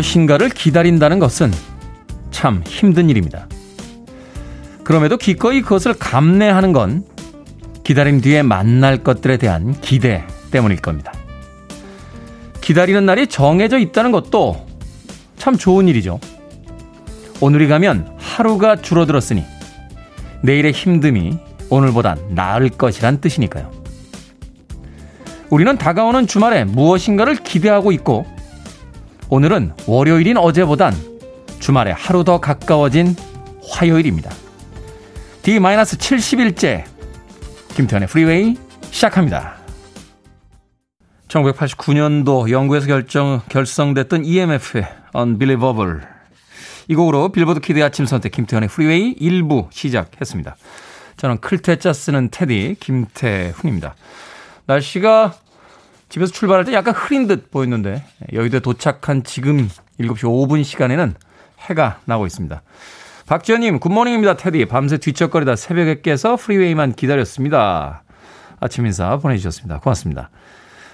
무엇인가를 기다린다는 것은 참 힘든 일입니다. 그럼에도 기꺼이 그것을 감내하는 건 기다림 뒤에 만날 것들에 대한 기대 때문일 겁니다. 기다리는 날이 정해져 있다는 것도 참 좋은 일이죠. 오늘이 가면 하루가 줄어들었으니 내일의 힘듦이 오늘보단 나을 것이란 뜻이니까요. 우리는 다가오는 주말에 무엇인가를 기대하고 있고 오늘은 월요일인 어제보단 주말에 하루 더 가까워진 화요일입니다. D-70일째 김태훈의 프리웨이 시작합니다. 1989년도 영국에서 결정, 결성됐던 EMF의 Unbelievable. 이 곡으로 Billboard Kid 아침 선택 김태훈의 프리웨이 1부 시작했습니다. 저는 클 태자 쓰는 테디 김태훈입니다. 날씨가 집에서 출발할 때 약간 흐린 듯 보였는데 여의도에 도착한 지금 7시 5분 시간에는 해가 나고 있습니다. 박지현님, 굿모닝입니다, 테디. 밤새 뒤척거리다 새벽에 깨서 프리웨이만 기다렸습니다. 아침 인사 보내주셨습니다. 고맙습니다.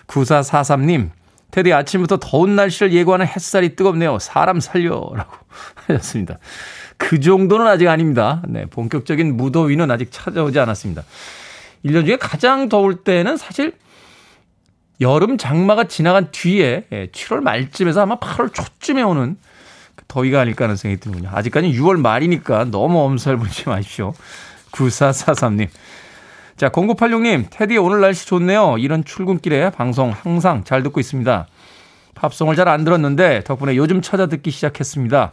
9443님, 테디 아침부터 더운 날씨를 예고하는 햇살이 뜨겁네요. 사람 살려. 라고 하셨습니다. 그 정도는 아직 아닙니다. 네, 본격적인 무더위는 아직 찾아오지 않았습니다. 1년 중에 가장 더울 때는 사실 여름 장마가 지나간 뒤에 7월 예, 말쯤에서 아마 8월 초쯤에 오는 그 더위가 아닐까 하는 생각이 드는군요. 아직까지 6월 말이니까 너무 엄살 부리지 마십시오. 9443님. 자, 0986님, 테디 오늘 날씨 좋네요. 이런 출근길에 방송 항상 잘 듣고 있습니다. 팝송을 잘 안 들었는데 덕분에 요즘 찾아 듣기 시작했습니다.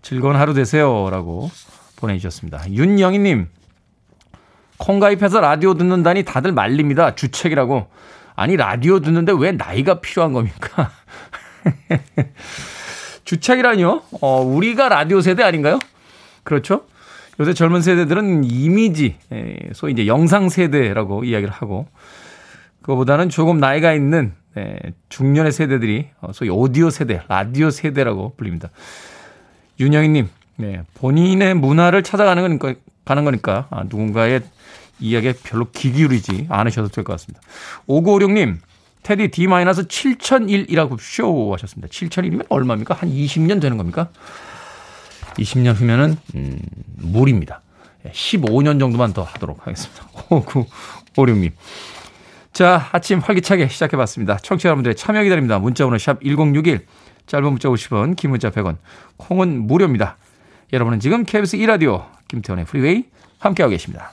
즐거운 하루 되세요. 라고 보내주셨습니다. 윤영희님, 콩 가입해서 라디오 듣는다니 다들 말립니다. 주책이라고. 아니, 라디오 듣는데 왜 나이가 필요한 겁니까? 주책이라뇨? 어, 우리가 라디오 세대 아닌가요? 그렇죠? 요새 젊은 세대들은 이미지, 예, 소위 이제 영상 세대라고 이야기를 하고, 그거보다는 조금 나이가 있는 예, 중년의 세대들이 어, 소위 오디오 세대, 라디오 세대라고 불립니다. 윤영희님, 네, 본인의 문화를 찾아가는 거니까, 가는 거니까, 아, 누군가의 이야기에 별로 귀 기울이지 않으셔도 될 것 같습니다. 5956님, 테디 D-7001이라고 쇼 하셨습니다. 7001이면 얼마입니까? 한 20년 되는 겁니까? 20년 후면은, 음, 물입니다. 15년 정도만 더 하도록 하겠습니다. 5956님. 자, 아침 활기차게 시작해봤습니다. 청취자 여러분들의 참여 기다립니다. 문자번호 샵 1061, 짧은 문자 50원, 긴 문자 100원, 콩은 무료입니다. 여러분은 지금 KBS 2라디오 김태훈의 프리웨이 함께하고 계십니다.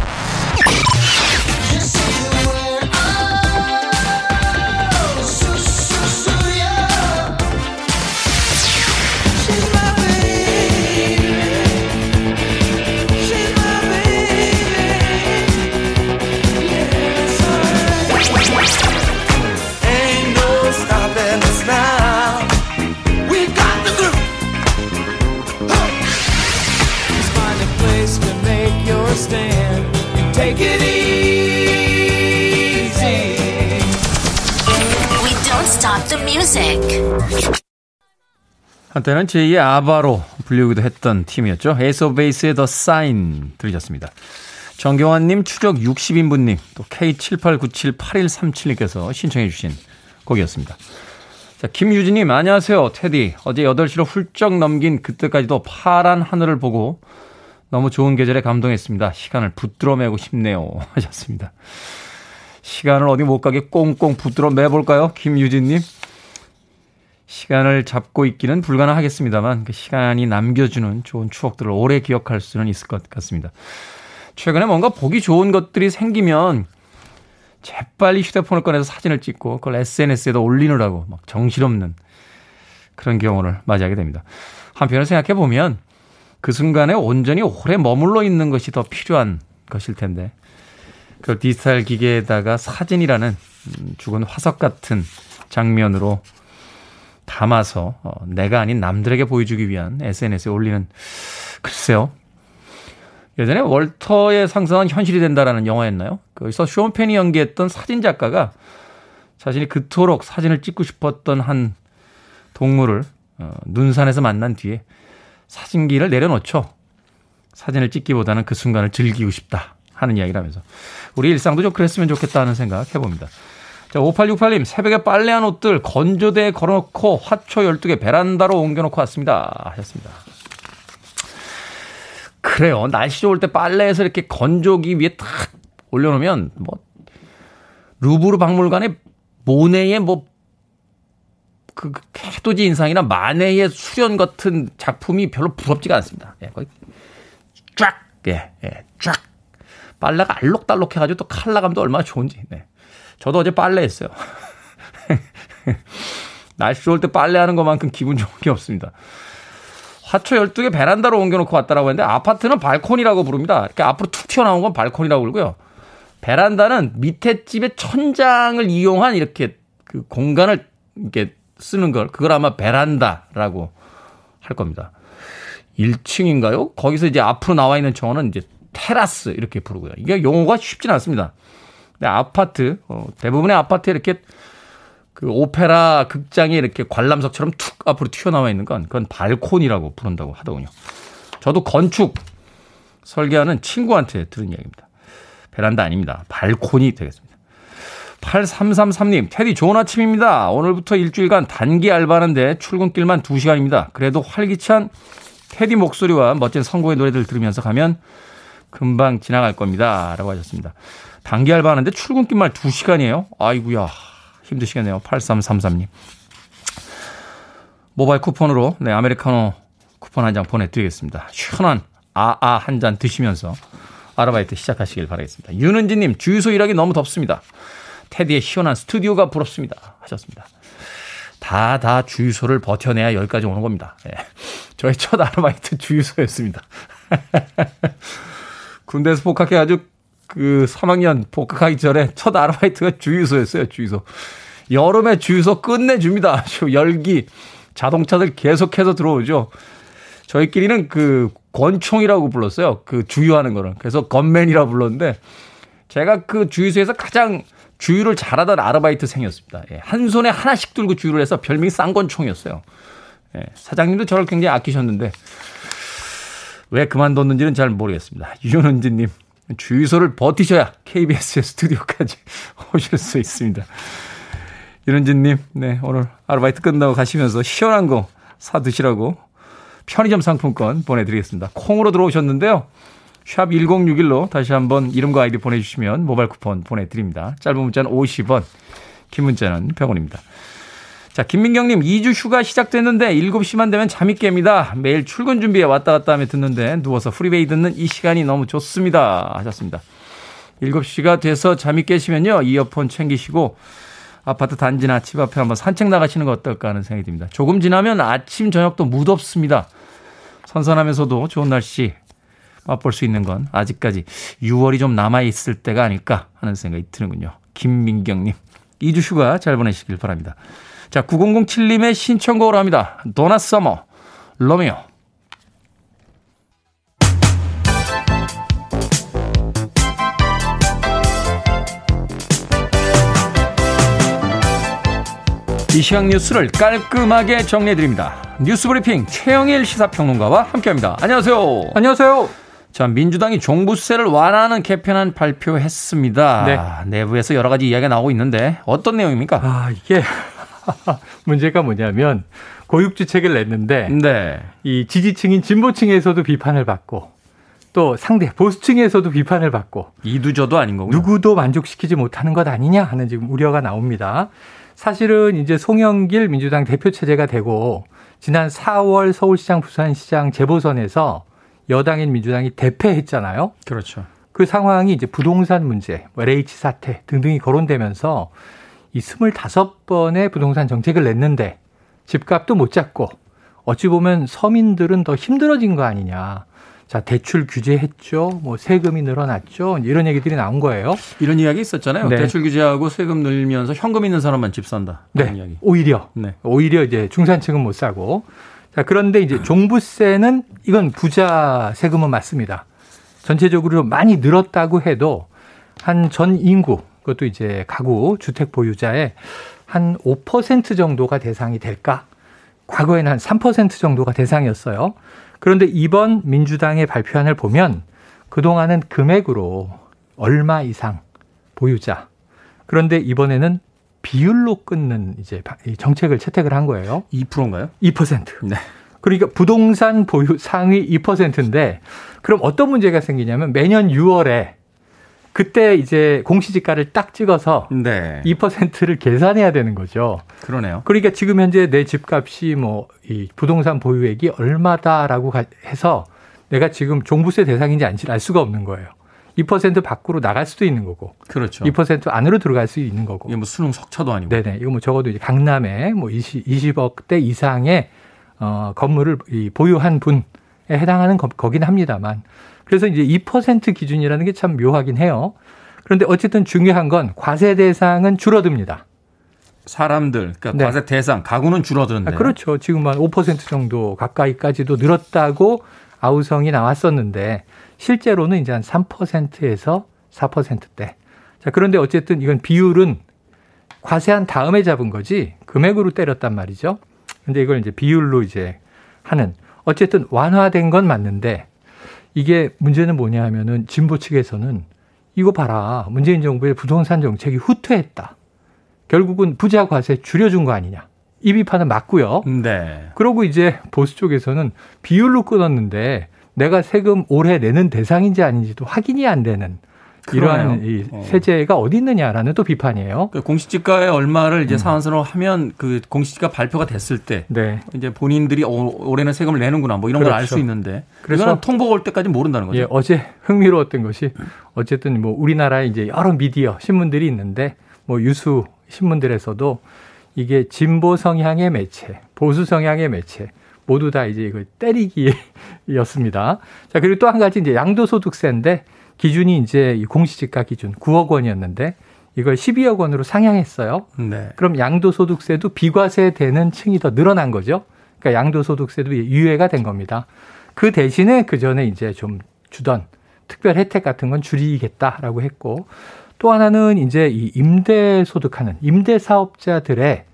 한때는 제2의 아바로 불리기도 했던 팀이었죠. Ace of Base의 The Sign 들으셨습니다. 정경환님, 추적 60인분님, 또 K78978137님께서 신청해 주신 곡이었습니다. 자, 김유진님, 안녕하세요. 테디. 어제 8시로 훌쩍 넘긴 그때까지도 파란 하늘을 보고 너무 좋은 계절에 감동했습니다. 시간을 붙들어 매고 싶네요. 하셨습니다. 시간을 어디 못 가게 꽁꽁 붙들어 매볼까요? 김유진님. 시간을 잡고 있기는 불가능하겠습니다만 그 시간이 남겨주는 좋은 추억들을 오래 기억할 수는 있을 것 같습니다. 최근에 뭔가 보기 좋은 것들이 생기면 재빨리 휴대폰을 꺼내서 사진을 찍고 그걸 SNS에도 올리느라고 막 정신없는 그런 경우를 맞이하게 됩니다. 한편으로 생각해 보면 그 순간에 온전히 오래 머물러 있는 것이 더 필요한 것일 텐데 그 디지털 기계에다가 사진이라는 음, 죽은 화석 같은 장면으로 담아서 어, 내가 아닌 남들에게 보여주기 위한 SNS에 올리는 글쎄요. 예전에 월터의 상상은 현실이 된다라는 영화였나요? 거기서 쇼펜이 연기했던 사진 작가가 자신이 그토록 사진을 찍고 싶었던 한 동물을 어, 눈산에서 만난 뒤에 사진기를 내려놓죠. 사진을 찍기보다는 그 순간을 즐기고 싶다 하는 이야기를 하면서 우리 일상도 좀 그랬으면 좋겠다는 생각 해봅니다. 자, 5868님, 새벽에 빨래한 옷들 건조대에 걸어놓고 화초 12개 베란다로 옮겨놓고 왔습니다. 하셨습니다. 그래요. 날씨 좋을 때 빨래해서 이렇게 건조기 위에 탁 올려놓으면 뭐 루브르 박물관에 모네의 뭐, 그, 해돋이 인상이나 마네의 수련 같은 작품이 별로 부럽지가 않습니다. 예, 거의 쫙, 예, 예, 쫙. 빨래가 알록달록 해가지고 또 칼라감도 얼마나 좋은지. 네. 저도 어제 빨래 했어요. 날씨 좋을 때 빨래하는 것만큼 기분 좋은 게 없습니다. 화초 12개 베란다로 옮겨놓고 왔다라고 했는데 아파트는 발코니라고 부릅니다. 이렇게 앞으로 툭 튀어나온 건 발코니라고 그러고요. 베란다는 밑에 집의 천장을 이용한 이렇게 그 공간을 이렇게 쓰는 걸 그걸 아마 베란다라고 할 겁니다. 1층인가요? 거기서 이제 앞으로 나와 있는 정어는 이제 테라스 이렇게 부르고요. 이게 용어가 쉽지는 않습니다. 근데 아파트 어, 대부분의 아파트에 이렇게 그 오페라 극장에 이렇게 관람석처럼 툭 앞으로 튀어나와 있는 건 그건 발콘이라고 부른다고 하더군요. 저도 건축 설계하는 친구한테 들은 이야기입니다. 베란다 아닙니다. 발코니 되겠습니다. 8333님, 테디 좋은 아침입니다. 오늘부터 일주일간 단기 알바하는데 출근길만 2시간입니다. 그래도 활기찬 테디 목소리와 멋진 선곡의 노래들 들으면서 가면 금방 지나갈 겁니다. 라고 하셨습니다. 단기 알바하는데 출근길만 2시간이에요? 아이구야 힘드시겠네요. 8333님. 모바일 쿠폰으로 네, 아메리카노 쿠폰 한 장 보내드리겠습니다. 시원한 아아 한 잔 드시면서 아르바이트 시작하시길 바라겠습니다. 윤은지님, 주유소 일하기 너무 덥습니다. 테디의 시원한 스튜디오가 부럽습니다. 하셨습니다. 다, 다 주유소를 버텨내야 여기까지 오는 겁니다. 예. 저의 첫 아르바이트 주유소였습니다. 군대에서 복학해가지고 그 3학년 복학하기 전에 첫 아르바이트가 주유소였어요, 주유소. 여름에 주유소 끝내줍니다. 열기, 자동차들 계속해서 들어오죠. 저희끼리는 그 권총이라고 불렀어요. 그 주유하는 거를. 그래서 건맨이라고 불렀는데 제가 그 주유소에서 가장 주유를 잘하던 아르바이트생이었습니다. 예, 한 손에 하나씩 들고 주유를 해서 별명이 쌍권총이었어요. 예, 사장님도 저를 굉장히 아끼셨는데 왜 그만뒀는지는 잘 모르겠습니다. 유현은지님 주유소를 버티셔야 KBS의 스튜디오까지 오실 수 있습니다. 유현은지님 네, 오늘 아르바이트 끝나고 가시면서 시원한 거 사 드시라고 편의점 상품권 보내드리겠습니다. 콩으로 들어오셨는데요. 샵 1061로 다시 한번 이름과 아이디 보내주시면 모바일 쿠폰 보내드립니다. 짧은 문자는 50원, 긴 문자는 100원입니다. 자, 김민경님, 2주 휴가 시작됐는데 7시만 되면 잠이 깹니다. 매일 출근 준비에 왔다 갔다 하며 듣는데 누워서 프리베이 듣는 이 시간이 너무 좋습니다. 하셨습니다. 7시가 돼서 잠이 깨시면요. 이어폰 챙기시고 아파트 단지나 집 앞에 한번 산책 나가시는 거 어떨까 하는 생각이 듭니다. 조금 지나면 아침, 저녁도 무덥습니다. 선선하면서도 좋은 날씨 맛볼 수 있는 건 아직까지 6월이 좀 남아있을 때가 아닐까 하는 생각이 드는군요. 김민경님, 2주 휴가 잘 보내시길 바랍니다. 자, 9007님의 신청곡으로 합니다. 도나 서머, 로미오. 이 시각 뉴스를 깔끔하게 정리해드립니다. 뉴스브리핑 최영일 시사평론가와 함께합니다. 안녕하세요. 안녕하세요. 자, 민주당이 종부세를 완화하는 개편안 발표했습니다. 네. 내부에서 여러 가지 이야기가 나오고 있는데 어떤 내용입니까? 아, 이게 문제가 뭐냐면 고육주책을 냈는데 네. 이 지지층인 진보층에서도 비판을 받고 또 상대 보수층에서도 비판을 받고 이두저도 아닌 거고 누구도 만족시키지 못하는 것 아니냐 하는 지금 우려가 나옵니다. 사실은 이제 송영길 민주당 대표 체제가 되고 지난 4월 서울시장, 부산시장 재보선에서 여당인 민주당이 대패했잖아요. 그렇죠. 그 상황이 이제 부동산 문제, 뭐 LH 사태 등등이 거론되면서 이 25번의 부동산 정책을 냈는데 집값도 못 잡고 어찌 보면 서민들은 더 힘들어진 거 아니냐. 자, 대출 규제했죠. 뭐 세금이 늘어났죠. 이런 얘기들이 나온 거예요. 이런 이야기 있었잖아요. 네. 대출 규제하고 세금 늘면서 현금 있는 사람만 집 산다. 네. 이야기. 오히려. 네. 오히려 이제 중산층은 못 사고. 자, 그런데 이제 종부세는 이건 부자 세금은 맞습니다. 전체적으로 많이 늘었다고 해도 한 전 인구, 그것도 이제 가구 주택 보유자의 한 5% 정도가 대상이 될까? 과거에는 한 3% 정도가 대상이었어요. 그런데 이번 민주당의 발표안을 보면 그동안은 금액으로 얼마 이상 보유자. 그런데 이번에는 비율로 끊는 이제 정책을 채택을 한 거예요. 2%인가요? 2%. 네. 그러니까 부동산 보유 상위 2%인데 그럼 어떤 문제가 생기냐면 매년 6월에 그때 이제 공시지가를 딱 찍어서 네. 2%를 계산해야 되는 거죠. 그러네요. 그러니까 지금 현재 내 집값이 뭐 이 부동산 보유액이 얼마다라고 해서 내가 지금 종부세 대상인지 아닌지 알 수가 없는 거예요. 2% 밖으로 나갈 수도 있는 거고. 그렇죠. 2% 안으로 들어갈 수 있는 거고. 이게 뭐 수능 석차도 아니고. 네네. 이거 뭐 적어도 이제 강남에 뭐 20, 20억대 이상의 어, 건물을 보유한 분에 해당하는 거, 거긴 합니다만. 그래서 이제 2% 기준이라는 게 참 묘하긴 해요. 그런데 어쨌든 중요한 건 과세 대상은 줄어듭니다. 사람들, 그러니까 네. 과세 대상, 가구는 줄어드는데. 아, 그렇죠. 지금 한 5% 정도 가까이까지도 늘었다고 아우성이 나왔었는데 실제로는 이제 한 3%에서 4%대. 자, 그런데 어쨌든 이건 비율은 과세한 다음에 잡은 거지 금액으로 때렸단 말이죠. 근데 이걸 이제 비율로 이제 하는 어쨌든 완화된 건 맞는데 이게 문제는 뭐냐 하면은 진보 측에서는 이거 봐라. 문재인 정부의 부동산 정책이 후퇴했다. 결국은 부자 과세 줄여준 거 아니냐. 이 비판은 맞고요. 네. 그러고 이제 보수 쪽에서는 비율로 끊었는데 내가 세금 올해 내는 대상인지 아닌지도 확인이 안 되는 이러한 이 어. 세제가 어 디 있느냐라는 또 비판이에요. 그 공시지가에 얼마를 이제 음. 상한선으로 하면 그 공시지가 발표가 됐을 때 네. 이제 본인들이 올해는 세금을 내는구나 뭐 이런 그렇죠. 걸알 수 있는데 그래서 통보가 올 때까지 모른다는 거죠. 예, 어제 흥미로웠던 것이 어쨌든 뭐 우리나라에 이제 여러 미디어 신문들이 있는데 뭐 유수 신문들에서도 이게 진보 성향의 매체, 보수 성향의 매체 모두 다 이제 이걸 때리기였습니다. 자, 그리고 또 한 가지 이제 양도소득세인데 기준이 이제 공시지가 기준 9억 원이었는데 이걸 12억 원으로 상향했어요. 네. 그럼 양도소득세도 비과세 되는 층이 더 늘어난 거죠. 그러니까 양도소득세도 유예가 된 겁니다. 그 대신에 그 전에 이제 좀 주던 특별 혜택 같은 건 줄이겠다라고 했고 또 하나는 이제 이 임대 소득하는 임대 사업자들의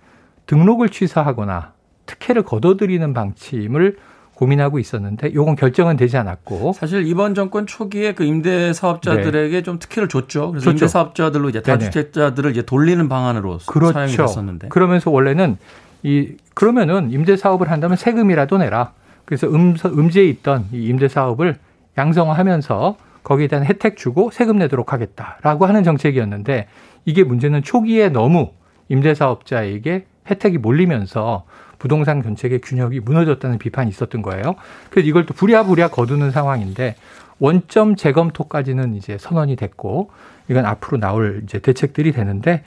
등록을 취소하거나 특혜를 거둬들이는 방침을 고민하고 있었는데 요건 결정은 되지 않았고 사실 이번 정권 초기에 그 임대 사업자들에게 네. 좀 특혜를 줬죠. 그래서 줬죠. 임대 사업자들로 이제 다주택자들을 이제 돌리는 방안으로 그렇죠. 사용이 됐었는데 그러면서 원래는 이 그러면은 임대 사업을 한다면 세금이라도 내라. 그래서 음, 음지에 있던 이 임대 사업을 양성화하면서 거기에 대한 혜택 주고 세금 내도록 하겠다라고 하는 정책이었는데 이게 문제는 초기에 너무 임대 사업자에게 혜택이 몰리면서 부동산 정책의 균형이 무너졌다는 비판이 있었던 거예요. 그래서 이걸 또 부랴부랴 거두는 상황인데 원점 재검토까지는 이제 선언이 됐고 이건 앞으로 나올 이제 대책들이 되는데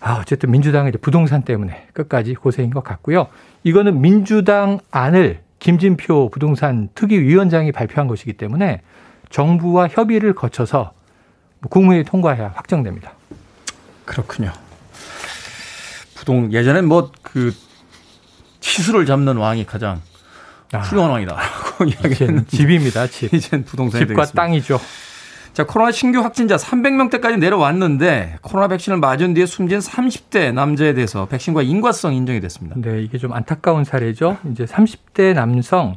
아, 어쨌든 민주당의 이제 부동산 때문에 끝까지 고생인 것 같고요. 이거는 민주당 안을 김진표 부동산 특위위원장이 발표한 것이기 때문에 정부와 협의를 거쳐서 국무회의 통과해야 확정됩니다. 그렇군요. 부동 예전엔 뭐그 치수를 잡는 왕이 가장 아, 훌륭한 왕이다라고 이야기했는 집입니다. 집. 이젠 부동산이 집과 되겠습니다. 땅이죠. 자, 코로나 신규 확진자 300명대까지 내려왔는데 코로나 백신을 맞은 뒤에 숨진 30대 남자에 대해서 백신과 인과성 인정이 됐습니다. 네, 이게 좀 안타까운 사례죠. 이제 30대 남성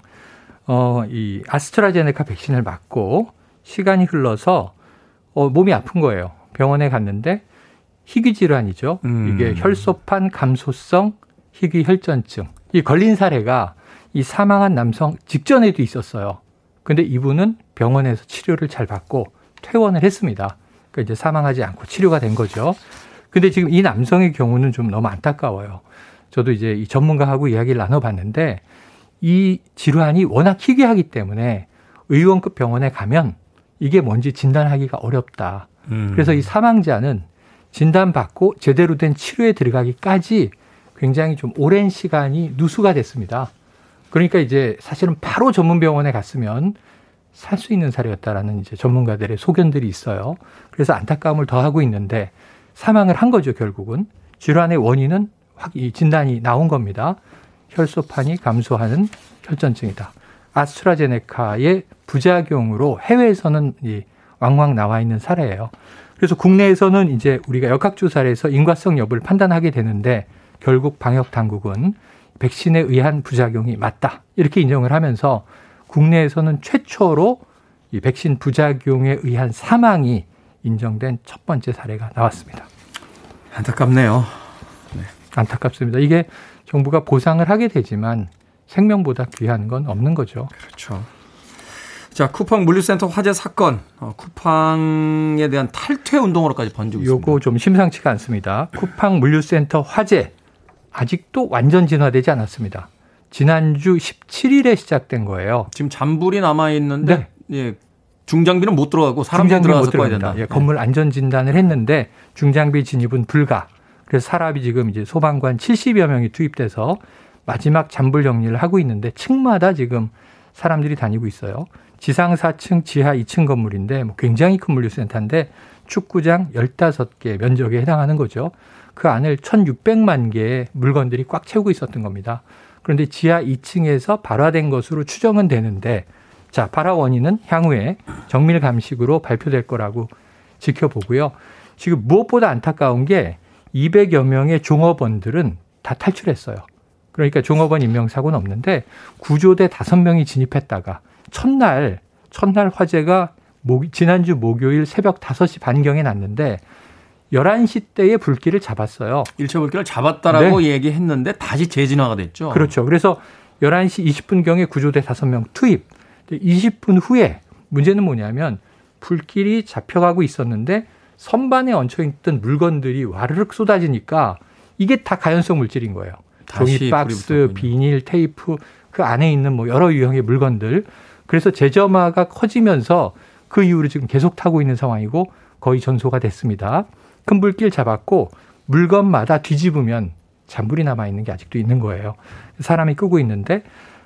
어, 이 아스트라제네카 백신을 맞고 시간이 흘러서 어, 몸이 아픈 거예요. 병원에 갔는데 희귀 질환이죠. 음. 이게 혈소판 감소성 희귀 혈전증. 이 걸린 사례가 이 사망한 남성 직전에도 있었어요. 근데 이분은 병원에서 치료를 잘 받고 퇴원을 했습니다. 그러니까 이제 사망하지 않고 치료가 된 거죠. 근데 지금 이 남성의 경우는 좀 너무 안타까워요. 저도 이제 이 전문가하고 이야기를 나눠봤는데 이 질환이 워낙 희귀하기 때문에 의원급 병원에 가면 이게 뭔지 진단하기가 어렵다. 음. 그래서 이 사망자는 진단받고 제대로 된 치료에 들어가기까지 굉장히 좀 오랜 시간이 누수가 됐습니다. 그러니까 이제 사실은 바로 전문 병원에 갔으면 살 수 있는 사례였다라는 이제 전문가들의 소견들이 있어요. 그래서 안타까움을 더하고 있는데 사망을 한 거죠, 결국은. 질환의 원인은 확, 이 진단이 나온 겁니다. 혈소판이 감소하는 혈전증이다. 아스트라제네카의 부작용으로 해외에서는 이 왕왕 나와 있는 사례예요. 그래서 국내에서는 이제 우리가 역학조사를 해서 인과성 여부를 판단하게 되는데 결국 방역 당국은 백신에 의한 부작용이 맞다. 이렇게 인정을 하면서 국내에서는 최초로 이 백신 부작용에 의한 사망이 인정된 첫 번째 사례가 나왔습니다. 안타깝네요. 안타깝습니다. 이게 정부가 보상을 하게 되지만 생명보다 귀한 건 없는 거죠. 그렇죠. 자, 쿠팡 물류센터 화재 사건, 어, 쿠팡에 대한 탈퇴 운동으로까지 번지고 있습니다. 요거 좀 심상치가 않습니다. 쿠팡 물류센터 화재 아직도 완전 진화되지 않았습니다. 지난주 17일에 시작된 거예요. 지금 잔불이 남아 있는데 네. 예, 중장비는 못 들어가고 사람들이 들어가서 꺼야 된다. 예, 건물 안전 진단을 했는데 중장비 진입은 불가. 그래서 사람이 지금 이제 소방관 70여 명이 투입돼서 마지막 잔불 정리를 하고 있는데 층마다 지금 사람들이 다니고 있어요. 지상 4층, 지하 2층 건물인데 뭐 굉장히 큰 물류센터인데 축구장 15개 면적에 해당하는 거죠. 그 안을 1,600만 개의 물건들이 꽉 채우고 있었던 겁니다. 그런데 지하 2층에서 발화된 것으로 추정은 되는데 자, 발화 원인은 향후에 정밀 감식으로 발표될 거라고 지켜보고요. 지금 무엇보다 안타까운 게 200여 명의 종업원들은 다 탈출했어요. 그러니까 종업원 임명 사고는 없는데 구조대 5명이 진입했다가 첫날 첫날 화재가 지난주 목요일 새벽 5시 반경에 났는데 11시 때에 불길을 잡았어요. 일체 불길을 잡았다라고 네. 얘기했는데 다시 재진화가 됐죠. 그렇죠. 그래서 11시 20분경에 구조대 5명 투입. 20분 후에 문제는 뭐냐면 불길이 잡혀가고 있었는데 선반에 얹혀있던 물건들이 와르륵 쏟아지니까 이게 다 가연성 물질인 거예요. 종이 박스, 비닐, 테이프 그 안에 있는 뭐 여러 유형의 물건들. 그래서 재점화가 커지면서 그 이후로 지금 계속 타고 있는 상황이고 거의 전소가 됐습니다. 큰 불길 잡았고 물건마다 뒤집으면 잔불이 남아 있는 게 아직도 있는 거예요. 사람이 끄고 있는데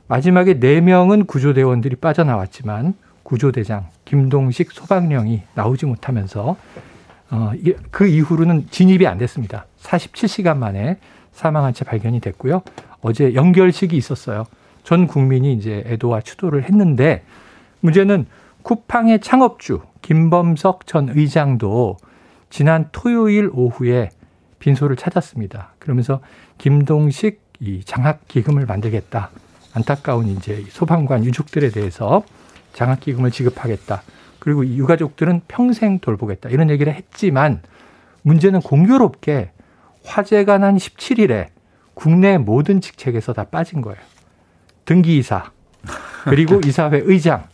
마지막에 네 명은 구조대원들이 빠져나왔지만 구조대장 김동식 소방령이 나오지 못하면서 어, 그 이후로는 진입이 안 됐습니다. 47시간 만에 사망한 채 발견이 됐고요. 어제 연결식이 있었어요. 전 국민이 이제 애도와 추도를 했는데 문제는 쿠팡의 창업주 김범석 전 의장도 지난 토요일 오후에 빈소를 찾았습니다. 그러면서 김동식 이 장학 기금을 만들겠다. 안타까운 이제 소방관 유족들에 대해서 장학 기금을 지급하겠다. 그리고 유가족들은 평생 돌보겠다. 이런 얘기를 했지만 문제는 공교롭게 화재가 난 17일에 국내 모든 직책에서 다 빠진 거예요. 등기이사 그리고 이사회 의장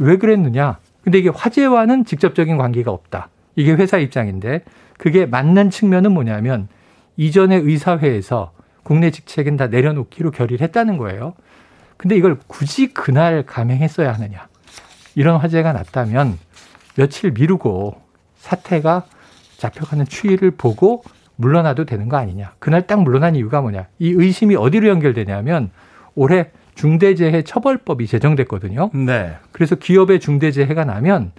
왜 그랬느냐? 근데 이게 화재와는 직접적인 관계가 없다. 이게 회사 입장인데 그게 맞는 측면은 뭐냐면 이전에 의사회에서 국내 직책은 다 내려놓기로 결의를 했다는 거예요. 근데 이걸 굳이 그날 감행했어야 하느냐. 이런 화재가 났다면 며칠 미루고 사태가 잡혀가는 추이를 보고 물러나도 되는 거 아니냐. 그날 딱 물러난 이유가 뭐냐. 이 의심이 어디로 연결되냐면 올해 중대재해 처벌법이 제정됐거든요. 네. 그래서 기업의 중대재해가 나면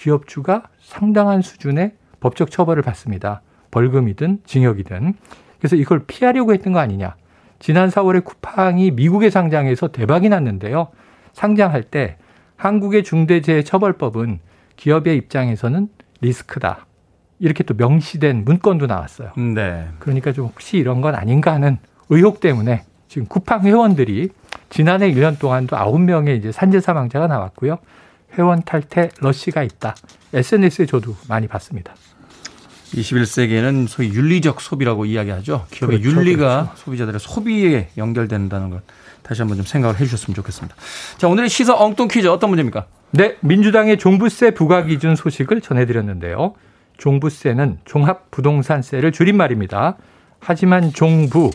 기업주가 상당한 수준의 법적 처벌을 받습니다. 벌금이든 징역이든. 그래서 이걸 피하려고 했던 거 아니냐. 지난 4월에 쿠팡이 미국에 상장해서 대박이 났는데요. 상장할 때 한국의 중대재해처벌법은 기업의 입장에서는 리스크다. 이렇게 또 명시된 문건도 나왔어요. 네. 그러니까 좀 혹시 이런 건 아닌가 하는 의혹 때문에 지금 쿠팡 회원들이 지난해 1년 동안도 9명의 이제 산재 사망자가 나왔고요. 회원 탈퇴 러시가 있다. SNS에 저도 많이 봤습니다. 21세기에는 소위 윤리적 소비라고 이야기하죠. 기업의 그렇죠, 윤리가 그렇죠. 소비자들의 소비에 연결된다는 것 다시 한번 좀 생각을 해 주셨으면 좋겠습니다. 자, 오늘의 시사 엉뚱 퀴즈 어떤 문제입니까? 네, 민주당의 종부세 부과 기준 소식을 전해드렸는데요. 종부세는 종합부동산세를 줄임말입니다. 하지만 종부,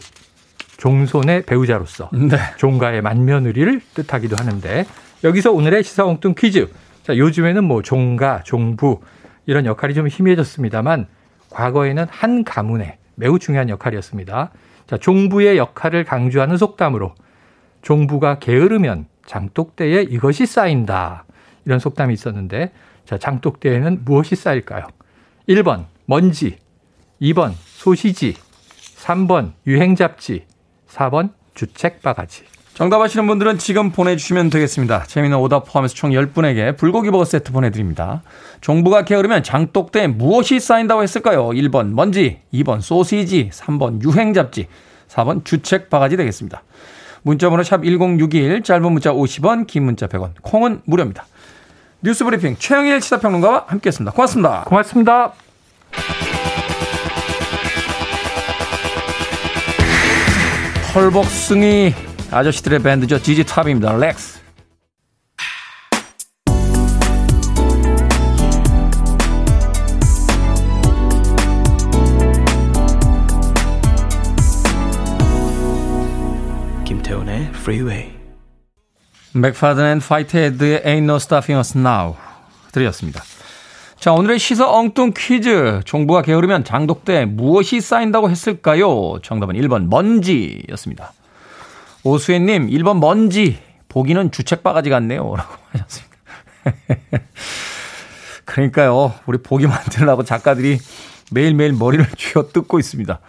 종손의 배우자로서 네. 종가의 만며느리를 뜻하기도 하는데 여기서 오늘의 시사 엉뚱 퀴즈. 자, 요즘에는 뭐 종가, 종부 이런 역할이 좀 희미해졌습니다만 과거에는 한 가문의 매우 중요한 역할이었습니다. 자, 종부의 역할을 강조하는 속담으로 종부가 게으르면 장독대에 이것이 쌓인다. 이런 속담이 있었는데 자, 장독대에는 무엇이 쌓일까요? 1번 먼지, 2번 소시지, 3번 유행 잡지, 4번 주책 바가지. 정답 아시는 분들은 지금 보내주시면 되겠습니다. 재미있는 오답 포함해서 총 10분에게 불고기 버거 세트 보내드립니다. 종부가 게으르면 장독대에 무엇이 쌓인다고 했을까요? 1번 먼지, 2번 소시지, 3번 유행 잡지, 4번 주책 바가지 되겠습니다. 문자번호 샵 1061, 짧은 문자 50원, 긴 문자 100원, 콩은 무료입니다. 뉴스 브리핑 최영일 시사평론가와 함께했습니다. 고맙습니다. 고맙습니다. 털복숭이 아저씨들의 밴드죠. ZZ Top입니다. Legs. 김태훈의 Freeway. McFadden & Whitehead의 Ain't No Stopping Us Now 들으셨습니다. 자, 오늘의 시사 엉뚱 퀴즈. 종부가 게으르면 장독대에 무엇이 쌓인다고 했을까요? 정답은 1번 먼지였습니다. 오수혜님, 1번 먼지. 보기는 주책바가지 같네요. 라고 하셨습니다. 그러니까요. 우리 보기 만들라고 작가들이 매일매일 머리를 쥐어 뜯고 있습니다.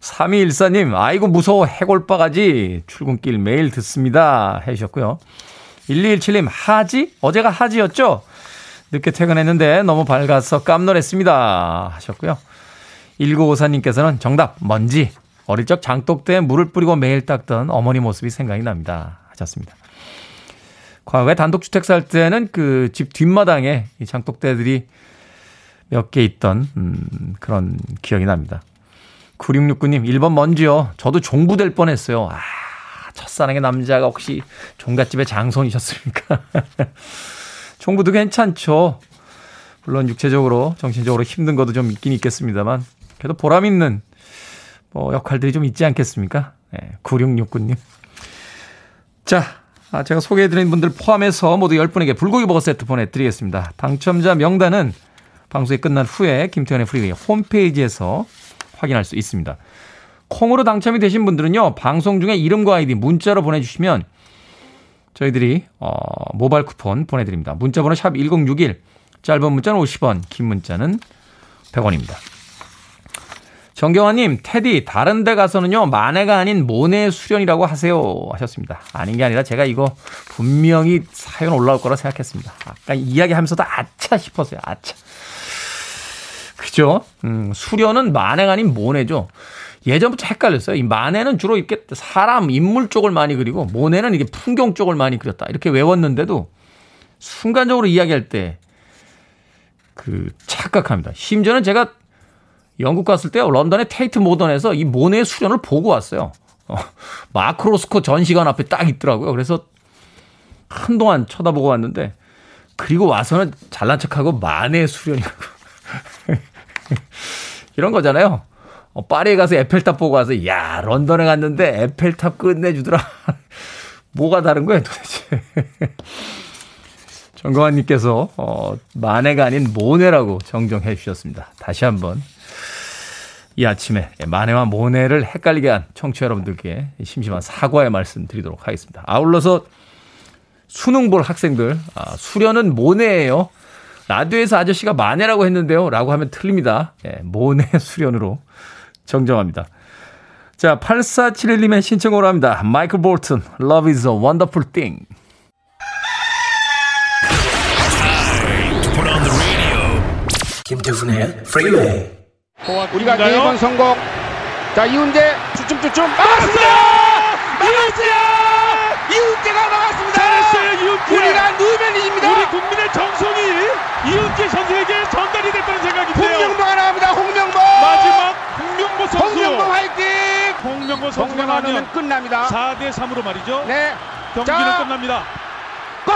3214님, 아이고 무서워 해골바가지. 출근길 매일 듣습니다. 해주셨고요. 1217님, 하지? 어제가 하지였죠? 늦게 퇴근했는데 너무 밝아서 깜놀했습니다. 하셨고요. 1954님께서는 정답, 먼지. 어릴 적 장독대에 물을 뿌리고 매일 닦던 어머니 모습이 생각이 납니다. 하셨습니다. 과거에 단독주택 살 때는 그 집 뒷마당에 이 장독대들이 몇 개 있던, 음, 그런 기억이 납니다. 9669님, 1번 먼지요. 저도 종부될 뻔 했어요. 아, 첫사랑의 남자가 혹시 종갓집의 장손이셨습니까? 총부도 괜찮죠. 물론 육체적으로, 정신적으로 힘든 것도 좀 있긴 있겠습니다만, 그래도 보람 있는 뭐 역할들이 좀 있지 않겠습니까? 네, 9669님. 자, 아, 제가 소개해드린 분들 포함해서 모두 10분에게 불고기 버거 세트 보내드리겠습니다. 당첨자 명단은 방송이 끝난 후에 김태훈의 프리웨이 홈페이지에서 확인할 수 있습니다. 콩으로 당첨이 되신 분들은요, 방송 중에 이름과 아이디 문자로 보내주시면 저희들이 어, 모바일 쿠폰 보내드립니다. 문자번호 샵 1061, 짧은 문자는 50원, 긴 문자는 100원입니다. 정경화님, 테디, 다른 데 가서는요, 만해가 아닌 모네 수련이라고 하세요. 하셨습니다. 아닌 게 아니라 제가 이거 분명히 사연 올라올 거라 생각했습니다. 아까 이야기 하면서도 아차 싶었어요. 아차. 그죠? 음, 수련은 만해가 아닌 모네죠. 예전부터 헷갈렸어요. 이 만해는 주로 이렇게 사람, 인물 쪽을 많이 그리고 모네는 이게 풍경 쪽을 많이 그렸다. 이렇게 외웠는데도 순간적으로 이야기할 때 그 착각합니다. 심지어는 제가 영국 갔을 때 런던의 테이트 모던에서 이 모네의 수련을 보고 왔어요. 어, 마크 로스코 전시관 앞에 딱 있더라고요. 그래서 한동안 쳐다보고 왔는데 그리고 와서는 잘난 척하고 마네의 수련이라고 이런 거잖아요. 어, 파리에 가서 에펠탑 보고 와서 야 런던에 갔는데 에펠탑 끝내주더라. 뭐가 다른 거야 도대체. 정경환님께서 어, 만해가 아닌 모네라고 정정해 주셨습니다. 다시 한번 이 아침에 만해와 모네를 헷갈리게 한 청취자 여러분들께 심심한 사과의 말씀 드리도록 하겠습니다. 아울러서 수능 볼 학생들 아, 수련은 모네예요. 라디오에서 아저씨가 만해라고 했는데요. 라고 하면 틀립니다. 예, 모네 수련으로 정정합니다. 자, 8471님의 신청으로 합니다. 마이클 볼튼, Love is a Wonderful Thing. 김태훈의 프리웨이 우리가 네 번 성공 자 이훈재 주춤주춤 막았습니다! 막았어요! 이훈재가 막았습니다! 잘했어요 이훈재! 우리가 누면입니다! 우리 국민의 정성이 이훈재 선수에게 전달이 됐다는 생각이 들어요. 홍명보가 나옵니다 홍명보! 마지막 홍명보 선수! 홍명보 화이팅! 홍명보 선수가 나면 끝납니다. 4대 3으로 말이죠. 네. 경기는 자, 끝납니다. 골!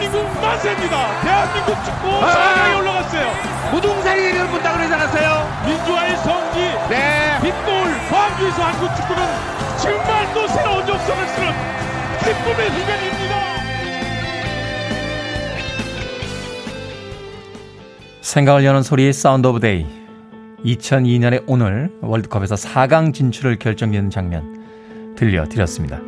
대한민국 만세입니다. 대한민국 축구 아, 4강에 올라갔어요. 무등산이를 본다 그러지 않았어요? 민주화의 성지 네. 빗골 광주에서 한국 축구는 정말 또 새로운 역사를 쓰는 기쁨의 순간입니다. 생각을 여는 소리 Sound of Day. 2002년의 오늘 월드컵에서 4강 진출을 결정짓는 장면 들려드렸습니다.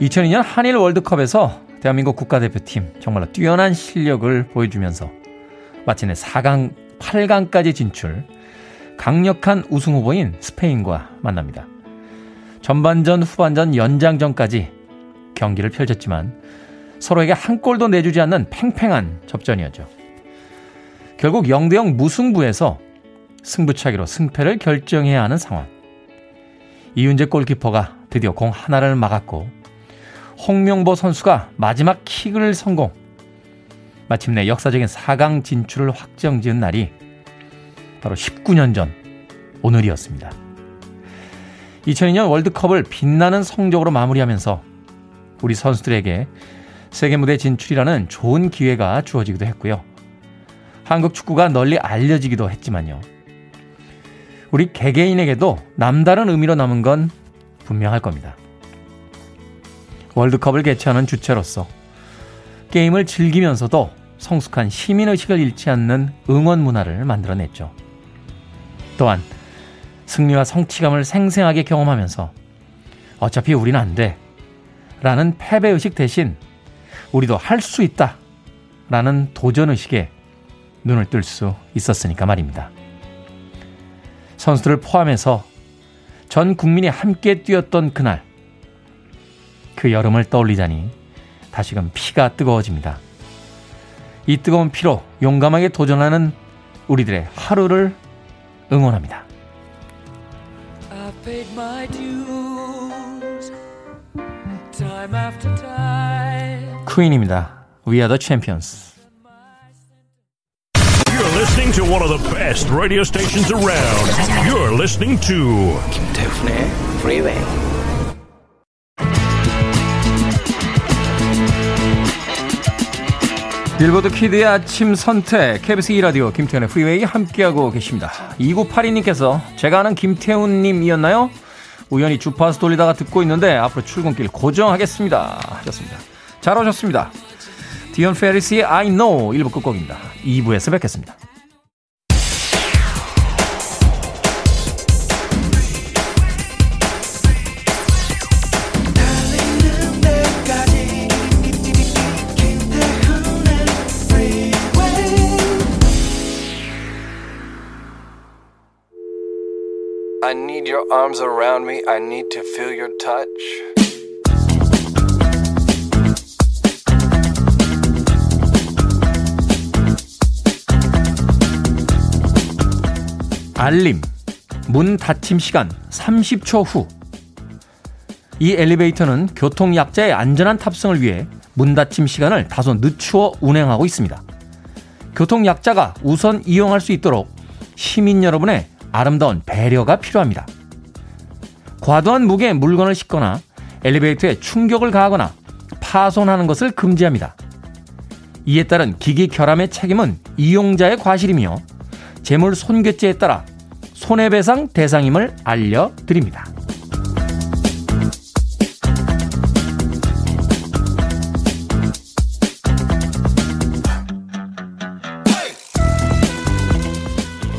2002년 한일 월드컵에서 대한민국 국가대표팀 정말로 뛰어난 실력을 보여주면서 마침내 4강, 8강까지 진출 강력한 우승 후보인 스페인과 만납니다. 전반전, 후반전, 연장전까지 경기를 펼쳤지만 서로에게 한 골도 내주지 않는 팽팽한 접전이었죠. 결국 0대0 무승부에서 승부차기로 승패를 결정해야 하는 상황. 이윤재 골키퍼가 드디어 공 하나를 막았고 홍명보 선수가 마지막 킥을 성공. 마침내 역사적인 4강 진출을 확정 지은 날이 바로 19년 전 오늘이었습니다. 2002년 월드컵을 빛나는 성적으로 마무리하면서 우리 선수들에게 세계 무대 진출이라는 좋은 기회가 주어지기도 했고요. 한국 축구가 널리 알려지기도 했지만요. 우리 개개인에게도 남다른 의미로 남은 건 분명할 겁니다. 월드컵을 개최하는 주체로서 게임을 즐기면서도 성숙한 시민의식을 잃지 않는 응원 문화를 만들어냈죠. 또한 승리와 성취감을 생생하게 경험하면서 어차피 우리는 안 돼. 라는 패배의식 대신 우리도 할 수 있다. 라는 도전의식에 눈을 뜰 수 있었으니까 말입니다. 선수들을 포함해서 전 국민이 함께 뛰었던 그날, 그 여름을 떠올리자니 다시금 피가 뜨거워집니다. 이 뜨거운 피로 용감하게 도전하는 우리들의 하루를 응원합니다. 퀸입니다. We are the champions. You're listening to one of the best radio stations around. You're listening to 김태훈의 Freeway. Billboard Kid의 아침 선택 KBS 2라디오 김태훈의 프리웨이 함께하고 계십니다. 2982님께서 제가 아는 김태훈님이었나요? 우연히 주파수 돌리다가 듣고 있는데 앞으로 출근길 고정하겠습니다. 하셨습니다. 잘 오셨습니다. Dionne Farris의 I Know 1부 끝곡입니다. 2부에서 뵙겠습니다. I need your arms around me. I need to feel your touch. 알림. 문 닫힘 시간 30초 후. 이 엘리베이터는 교통약자의 안전한 탑승을 위해 문 닫힘 시간을 다소 늦추어 운행하고 있습니다. 교통약자가 우선 이용할 수 있도록 시민 여러분의 아름다운 배려가 필요합니다. 과도한 무게의 물건을 싣거나 엘리베이터에 충격을 가하거나 파손하는 것을 금지합니다. 이에 따른 기기 결함의 책임은 이용자의 과실이며 재물 손괴죄에 따라 손해배상 대상임을 알려드립니다.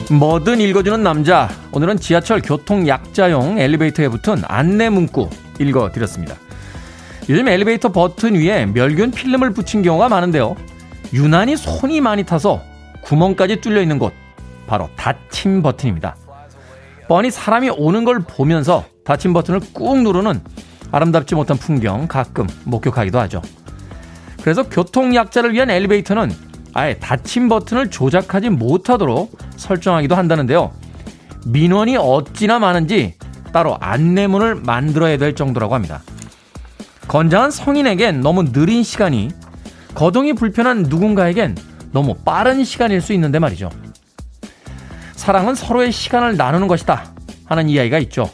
뭐든 읽어주는 남자. 오늘은 지하철 교통 약자용 엘리베이터에 붙은 안내 문구 읽어드렸습니다. 요즘 엘리베이터 버튼 위에 멸균 필름을 붙인 경우가 많은데요. 유난히 손이 많이 타서 구멍까지 뚫려 있는 곳. 바로 닫힘 버튼입니다. 뻔히 사람이 오는 걸 보면서 닫힘 버튼을 꾹 누르는 아름답지 못한 풍경 가끔 목격하기도 하죠. 그래서 교통약자를 위한 엘리베이터는 아예 닫힘 버튼을 조작하지 못하도록 설정하기도 한다는데요. 민원이 어찌나 많은지 따로 안내문을 만들어야 될 정도라고 합니다. 건장한 성인에겐 너무 느린 시간이 거동이 불편한 누군가에겐 너무 빠른 시간일 수 있는데 말이죠. 사랑은 서로의 시간을 나누는 것이다 하는 이야기가 있죠.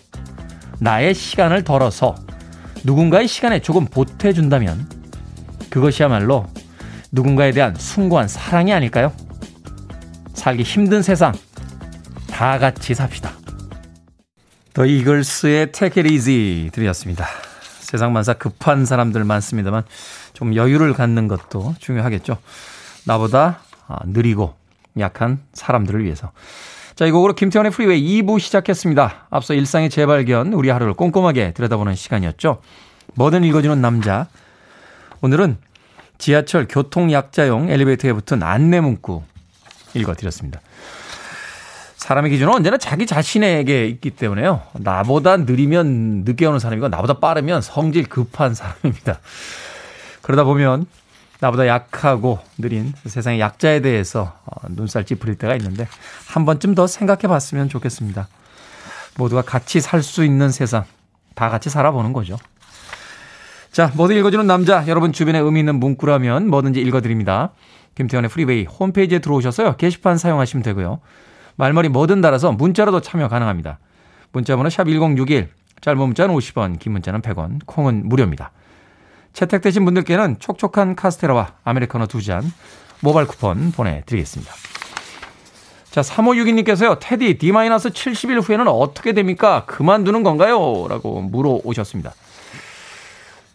나의 시간을 덜어서 누군가의 시간에 조금 보태준다면 그것이야말로 누군가에 대한 숭고한 사랑이 아닐까요? 살기 힘든 세상 다 같이 삽시다. The Eagles의 Take It Easy 들으셨습니다. 세상 만사 급한 사람들 많습니다만 좀 여유를 갖는 것도 중요하겠죠. 나보다 아, 느리고 약한 사람들을 위해서. 자, 이 곡으로 김태훈의 프리웨이 2부 시작했습니다. 앞서 일상의 재발견, 우리 하루를 꼼꼼하게 들여다보는 시간이었죠. 뭐든 읽어주는 남자. 오늘은 지하철 교통약자용 엘리베이터에 붙은 안내 문구 읽어드렸습니다. 사람의 기준은 언제나 자기 자신에게 있기 때문에요. 나보다 느리면 늦게 오는 사람이고 나보다 빠르면 성질 급한 사람입니다. 그러다 보면 나보다 약하고 느린 세상의 약자에 대해서 어, 눈살 찌푸릴 때가 있는데 한 번쯤 더 생각해 봤으면 좋겠습니다. 모두가 같이 살 수 있는 세상 다 같이 살아보는 거죠. 자, 뭐든 읽어주는 남자 여러분 주변에 의미 있는 문구라면 뭐든지 읽어드립니다. 김태훈의 프리웨이 홈페이지에 들어오셔서요. 게시판 사용하시면 되고요. 말머리 뭐든 달아서 문자로도 참여 가능합니다. 문자번호 샵 1061, 짧은 문자는 50원, 긴 문자는 100원, 콩은 무료입니다. 채택되신 분들께는 촉촉한 카스테라와 아메리카노 두 잔 모바일 쿠폰 보내드리겠습니다. 자, 3562님께서요, 테디, D-70일 후에는 어떻게 됩니까? 그만두는 건가요? 라고 물어오셨습니다.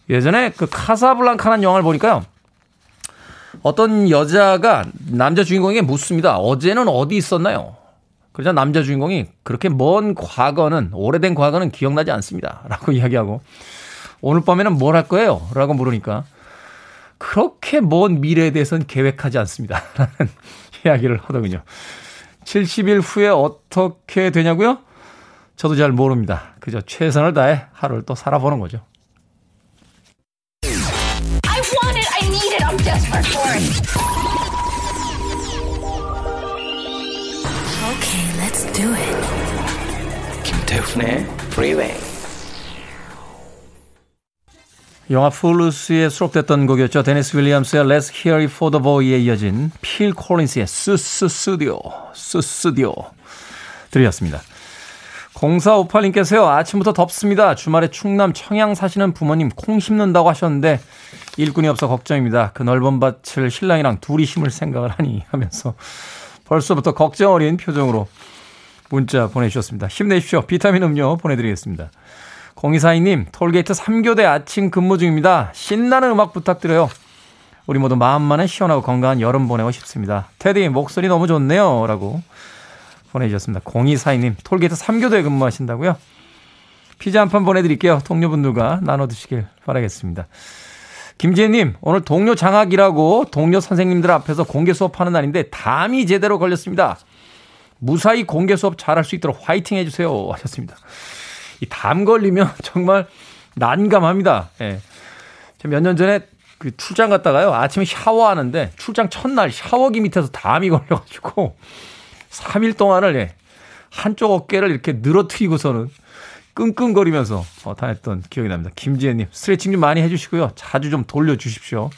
예전에 그 카사블랑카라는 영화를 보니까요, 어떤 여자가 남자 주인공에게 묻습니다. 어제는 어디 있었나요? 그러자 남자 주인공이 그렇게 먼 과거는, 오래된 과거는 기억나지 않습니다. 라고 이야기하고, 오늘 밤에는 뭘 할 거예요? 라고 물으니까, 그렇게 먼 미래에 대해서는 계획하지 않습니다. 라는 이야기를 하더군요. 70일 후에 어떻게 되냐고요? 저도 잘 모릅니다. 그저 최선을 다해 하루를 또 살아보는 거죠. Do it. 김태훈의 Freeway. 영화 풀루스에 수록됐던 곡이었죠. 데니스 윌리엄스의 Let's Hear It For The Boy에 이어진 필 콜린스의 스스스디오, 스스디오 들으셨습니다. 0458님께서요. 아침부터 덥습니다. 주말에 충남 청양 사시는 부모님 콩 심는다고 하셨는데 일꾼이 없어 걱정입니다. 그 넓은 밭을 신랑이랑 둘이 심을 생각을 하니 하면서 벌써부터 걱정 어린 표정으로 문자 보내주셨습니다. 힘내십시오. 비타민 음료 보내드리겠습니다. 0242님, 톨게이트 3교대 아침 근무 중입니다. 신나는 음악 부탁드려요. 우리 모두 마음만은 시원하고 건강한 여름 보내고 싶습니다. 테디, 목소리 너무 좋네요. 라고 보내주셨습니다. 0242님, 톨게이트 3교대에 근무하신다고요? 피자 한 판 보내드릴게요. 동료분들과 나눠 드시길 바라겠습니다. 김지혜님, 오늘 동료 장학이라고 동료 선생님들 앞에서 공개 수업하는 날인데 담이 제대로 걸렸습니다. 무사히 공개 수업 잘할 수 있도록 화이팅 해주세요. 하셨습니다. 이 담 걸리면 정말 난감합니다. 예. 몇년 전에 그 출장 갔다가요. 아침에 샤워하는데 출장 첫날 샤워기 밑에서 담이 걸려가지고 3일 동안을 예. 한쪽 어깨를 이렇게 늘어뜨리고서는 끙끙거리면서 어, 다녔던 기억이 납니다. 김지혜님 스트레칭 좀 많이 해주시고요. 자주 좀 돌려주십시오.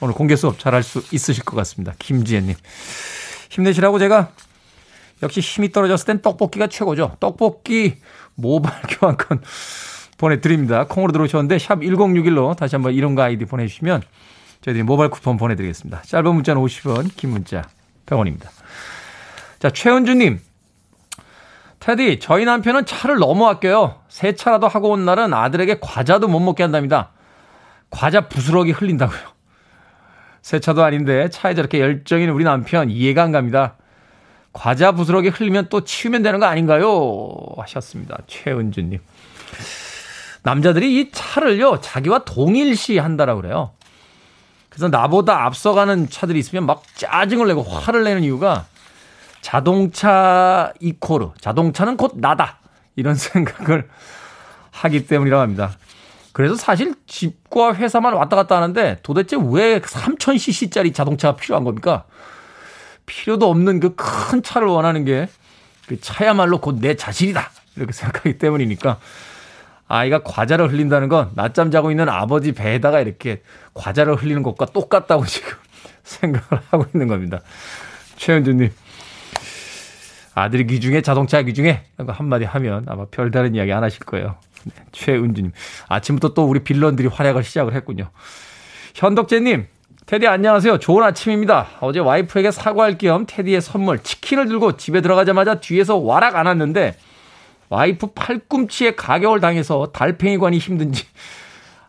오늘 공개 수업 잘할 수 있으실 것 같습니다. 김지혜님 힘내시라고 제가 역시 힘이 떨어졌을 땐 떡볶이가 최고죠. 떡볶이 모바일 교환권 보내드립니다. 콩으로 들어오셨는데 샵 1061로 다시 한번 이름과 아이디 보내주시면 저희들이 모바일 쿠폰 보내드리겠습니다. 짧은 문자는 50원, 긴 문자 100원입니다. 자, 최은주님. 테디, 저희 남편은 차를 너무 아껴요. 세차라도 하고 온 날은 아들에게 과자도 못 먹게 한답니다. 과자 부스러기 흘린다고요. 세차도 아닌데 차에 저렇게 열정인 우리 남편 이해가 안 갑니다. 과자 부스러기 흘리면 또 치우면 되는 거 아닌가요? 하셨습니다. 최은주님. 남자들이 이 차를요, 자기와 동일시 한다라 그래요. 그래서 나보다 앞서가는 차들이 있으면 막 짜증을 내고 화를 내는 이유가 자동차 이코르, 자동차는 곧 나다. 이런 생각을 하기 때문이라고 합니다. 그래서 사실 집과 회사만 왔다 갔다 하는데 도대체 왜 3000cc짜리 자동차가 필요한 겁니까? 필요도 없는 그 큰 차를 원하는 게 그 차야말로 곧 내 자신이다. 이렇게 생각하기 때문이니까 아이가 과자를 흘린다는 건 낮잠 자고 있는 아버지 배에다가 이렇게 과자를 흘리는 것과 똑같다고 지금 생각을 하고 있는 겁니다. 최현주님. 아들이 귀중해, 자동차 귀중해. 한마디 하면 아마 별다른 이야기 안 하실 거예요. 네, 최은주님. 아침부터 또 우리 빌런들이 활약을 시작을 했군요. 현덕재님. 테디 안녕하세요. 좋은 아침입니다. 어제 와이프에게 사과할 겸 테디의 선물 치킨을 들고 집에 들어가자마자 뒤에서 와락 안 왔는데 와이프 팔꿈치에 가격을 당해서 달팽이관이 힘든지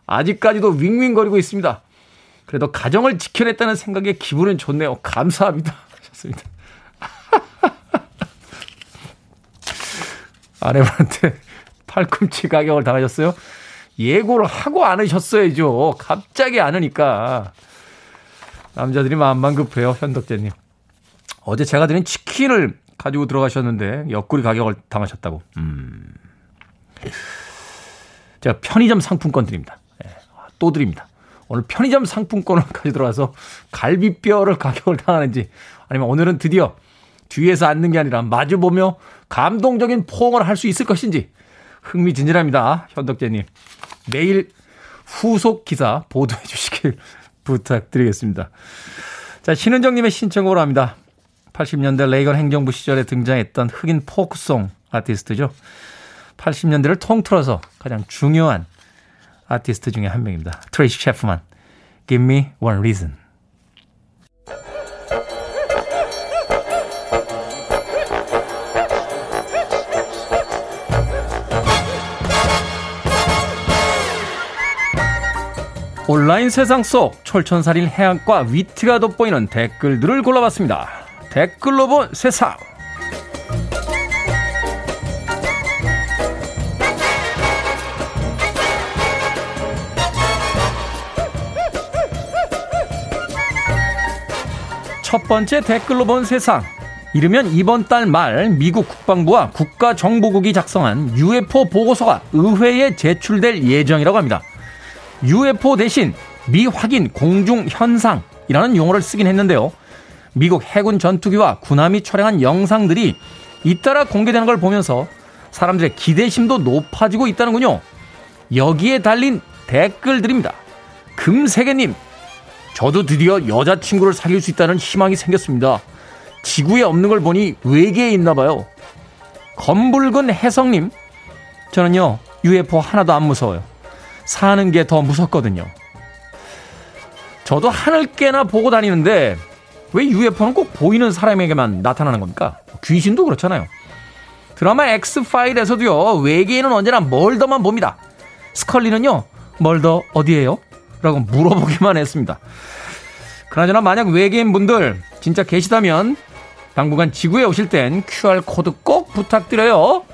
아직까지도 윙윙거리고 있습니다. 그래도 가정을 지켜냈다는 생각에 기분은 좋네요. 감사합니다. 하셨습니다. 아내분한테 팔꿈치 가격을 당하셨어요? 예고를 하고 안으셨어야죠. 갑자기 안으니까. 남자들이 마음만 급해요. 현덕재님. 어제 제가 드린 치킨을 가지고 들어가셨는데 옆구리 가격을 당하셨다고. 음. 제가 편의점 상품권 드립니다. 네, 또 드립니다. 오늘 편의점 상품권을 가지고 들어가서 갈비뼈를 가격을 당하는지 아니면 오늘은 드디어 뒤에서 앉는 게 아니라 마주보며 감동적인 포옹을 할 수 있을 것인지 흥미진진합니다. 현덕재님. 내일 후속 기사 보도해 주시길 부탁드리겠습니다. 자, 신은정님의 신청으로 합니다. 80년대 레이건 행정부 시절에 등장했던 흑인 포크송 아티스트죠. 80년대를 통틀어서 가장 중요한 아티스트 중에 한 명입니다. 트레이시 채프먼. Give me one reason. 온라인 세상 속 철천살인 해학과 위트가 돋보이는 댓글들을 골라봤습니다. 댓글로 본 세상. 첫 번째 댓글로 본 세상. 이르면 이번 달 말 미국 국방부와 국가정보국이 작성한 UFO 보고서가 의회에 제출될 예정이라고 합니다. UFO 대신 미확인 공중 현상이라는 용어를 쓰긴 했는데요. 미국 해군 전투기와 군함이 촬영한 영상들이 잇따라 공개되는 걸 보면서 사람들의 기대심도 높아지고 있다는군요. 여기에 달린 댓글들입니다. 금세계님, 저도 드디어 여자친구를 사귈 수 있다는 희망이 생겼습니다. 지구에 없는 걸 보니 외계에 있나 봐요. 검붉은 혜성님, 저는요, UFO 하나도 안 무서워요. 사는 게 더 무섭거든요. 저도 하늘 깨나 보고 다니는데 왜 UFO는 꼭 보이는 사람에게만 나타나는 겁니까? 귀신도 그렇잖아요. 드라마 X파일에서도요, 외계인은 언제나 멀더만 봅니다. 스컬리는요, 멀더 어디에요? 라고 물어보기만 했습니다. 그나저나 만약 외계인 분들 진짜 계시다면 당분간 지구에 오실 땐 QR코드 꼭 부탁드려요.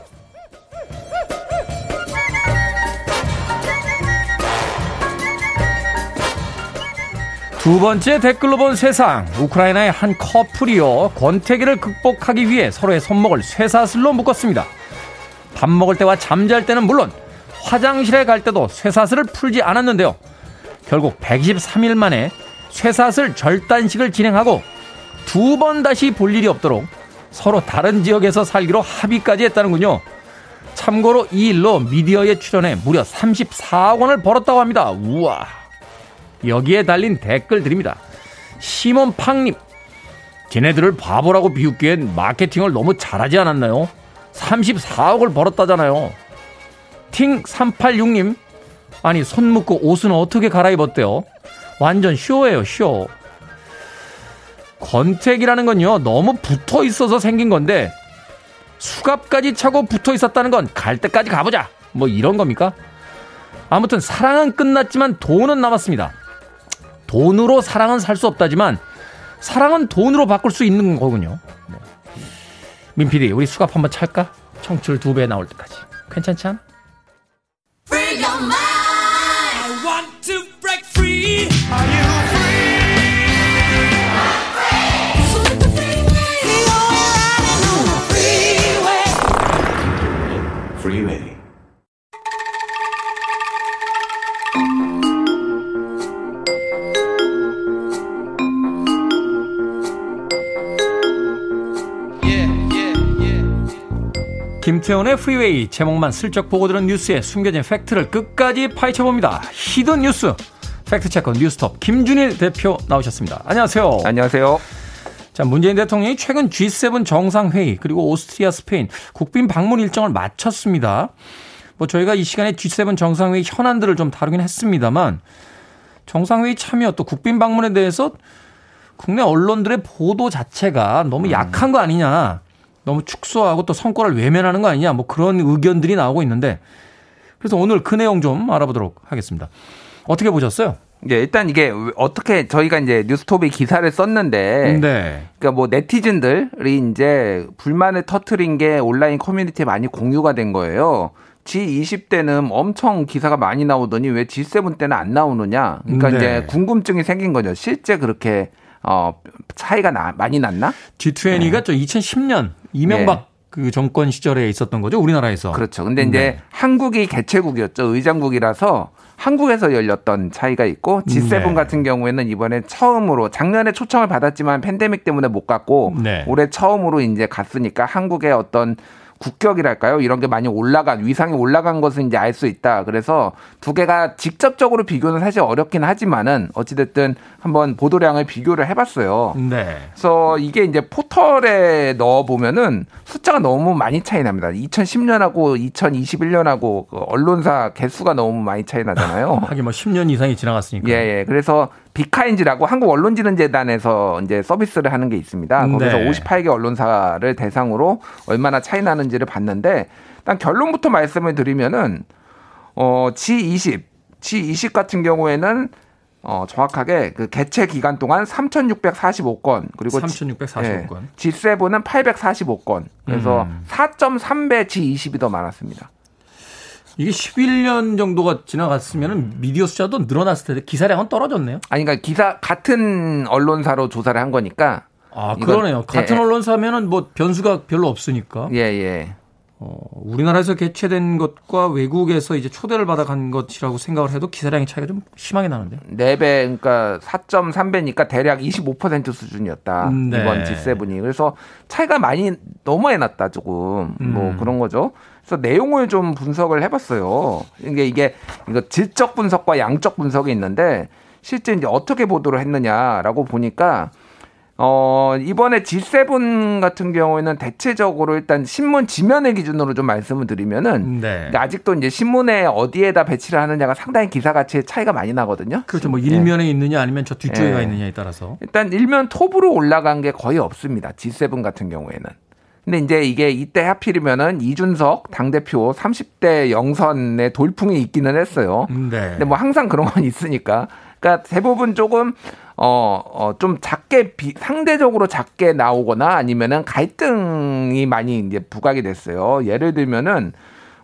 두 번째 댓글로 본 세상. 우크라이나의 한 커플이요. 권태기를 극복하기 위해 서로의 손목을 쇠사슬로 묶었습니다. 밥 먹을 때와 잠잘 때는 물론 화장실에 갈 때도 쇠사슬을 풀지 않았는데요. 결국 123일 만에 쇠사슬 절단식을 진행하고 두 번 다시 볼 일이 없도록 서로 다른 지역에서 살기로 합의까지 했다는군요. 참고로 이 일로 미디어에 출연해 무려 34억 원을 벌었다고 합니다. 우와. 여기에 달린 댓글들입니다. 시몬 팡님. 쟤네들을 바보라고 비웃기엔 마케팅을 너무 잘하지 않았나요? 34억을 벌었다잖아요. 팅386님. 아니, 손 묶고 옷은 어떻게 갈아입었대요? 완전 쇼예요, 쇼. 권택이라는 건요, 너무 붙어 있어서 생긴 건데, 수갑까지 차고 붙어 있었다는 건 갈 때까지 가보자! 뭐 이런 겁니까? 아무튼 사랑은 끝났지만 돈은 남았습니다. 돈으로 사랑은 살 수 없다지만, 사랑은 돈으로 바꿀 수 있는 거군요. 네. 민피디, 우리 수갑 한번 찰까? 청출 두 배 나올 때까지. 괜찮지 않아? 김태훈의 프리웨이 제목만 슬쩍 보고 들은 뉴스에 숨겨진 팩트를 끝까지 파헤쳐봅니다. hidden 뉴스 fact checker 뉴스톱 김준일 대표 나오셨습니다. 안녕하세요. 안녕하세요. 자, 문재인 대통령이 최근 G7 정상회의 그리고 오스트리아, 스페인 국빈 방문 일정을 마쳤습니다. 뭐 저희가 이 시간에 G7 정상회의 현안들을 좀 다루긴 했습니다만 정상회의 참여 또 국빈 방문에 대해서 국내 언론들의 보도 자체가 너무 약한 거 아니냐. 너무 축소하고 또 성과를 외면하는 거 아니냐 뭐 그런 의견들이 나오고 있는데 그래서 오늘 그 내용 좀 알아보도록 하겠습니다. 어떻게 보셨어요? 예, 일단 이게 어떻게 저희가 이제 뉴스톱에 기사를 썼는데, 네. 그러니까 뭐 네티즌들이 이제 불만을 터트린 게 온라인 커뮤니티에 많이 공유가 된 거예요. G20 때는 엄청 기사가 많이 나오더니 왜 G7 때는 안 나오느냐? 그러니까 네. 이제 궁금증이 생긴 거죠. 실제 그렇게 어 차이가 나, 많이 났나? G20가 네. 저 2010년 이명박 네. 그 정권 시절에 있었던 거죠 우리나라에서. 그렇죠. 근데 이제 네. 한국이 개최국이었죠 의장국이라서 한국에서 열렸던 차이가 있고 G7 네. 같은 경우에는 이번에 처음으로 작년에 초청을 받았지만 팬데믹 때문에 못 갔고 네. 올해 처음으로 이제 갔으니까 한국의 어떤 국격이랄까요? 이런 게 많이 올라간 위상이 올라간 것은 이제 알 수 있다. 그래서 두 개가 직접적으로 비교는 사실 어렵긴 하지만은 어찌 됐든 한번 보도량을 비교를 해 봤어요. 네. 그래서 이게 이제 포털에 넣어 보면은 숫자가 너무 많이 차이 납니다. 2010년하고 2021년하고 그 언론사 개수가 너무 많이 차이 나잖아요. 하긴 뭐 10년 이상이 지나갔으니까. 예, 예. 그래서 비카인지라고 한국 언론지능재단에서 이제 서비스를 하는 게 있습니다. 거기서 네. 58개 언론사를 대상으로 얼마나 차이 나는지를 봤는데 일단 결론부터 말씀을 드리면은 어 G20, G20 같은 경우에는 어, 정확하게 그 개최 기간 동안 3,645건 그리고 3,645건 예, G7은 845건 그래서 음. 4.3배 G20이 더 많았습니다. 이게 11년 정도가 지나갔으면 미디어 숫자도 늘어났을 텐데 기사량은 떨어졌네요. 아니 그러니까 기사 같은 언론사로 조사를 한 거니까 아 그러네요. 같은 예, 예. 언론사면은 뭐 변수가 별로 없으니까. 예 예. 어, 우리나라에서 개최된 것과 외국에서 이제 초대를 받아 간 것이라고 생각을 해도 기사량의 차이가 좀 심하게 나는데요. 4배, 그러니까 4.3배니까 대략 25% 수준이었다. 네. 이번 G7이. 그래서 차이가 많이 너무 났다, 조금. 뭐 음. 뭐 그런 거죠. 그래서 내용을 좀 분석을 해봤어요. 이게 이게 이거 질적 분석과 양적 분석이 있는데 실제 이제 어떻게 보도를 했느냐라고 보니까 어, 이번에 G7 같은 경우에는 대체적으로 일단 신문 지면의 기준으로 좀 말씀을 드리면은 네. 아직도 이제 신문에 어디에다 배치를 하느냐가 상당히 기사 가치의 차이가 많이 나거든요. 그렇죠. 뭐 일면에 네. 있느냐 아니면 저 뒤쪽에 네. 가 있느냐에 따라서. 일단 일면 톱으로 올라간 게 거의 없습니다. G7 같은 경우에는. 근데 이제 이게 이때 하필이면은 이준석 당대표 30대 영선의 돌풍이 있기는 했어요. 네. 근데 뭐 항상 그런 건 있으니까. 그러니까 대부분 조금 어, 어, 좀 작게 비, 상대적으로 작게 나오거나 아니면은 갈등이 많이 이제 부각이 됐어요. 예를 들면은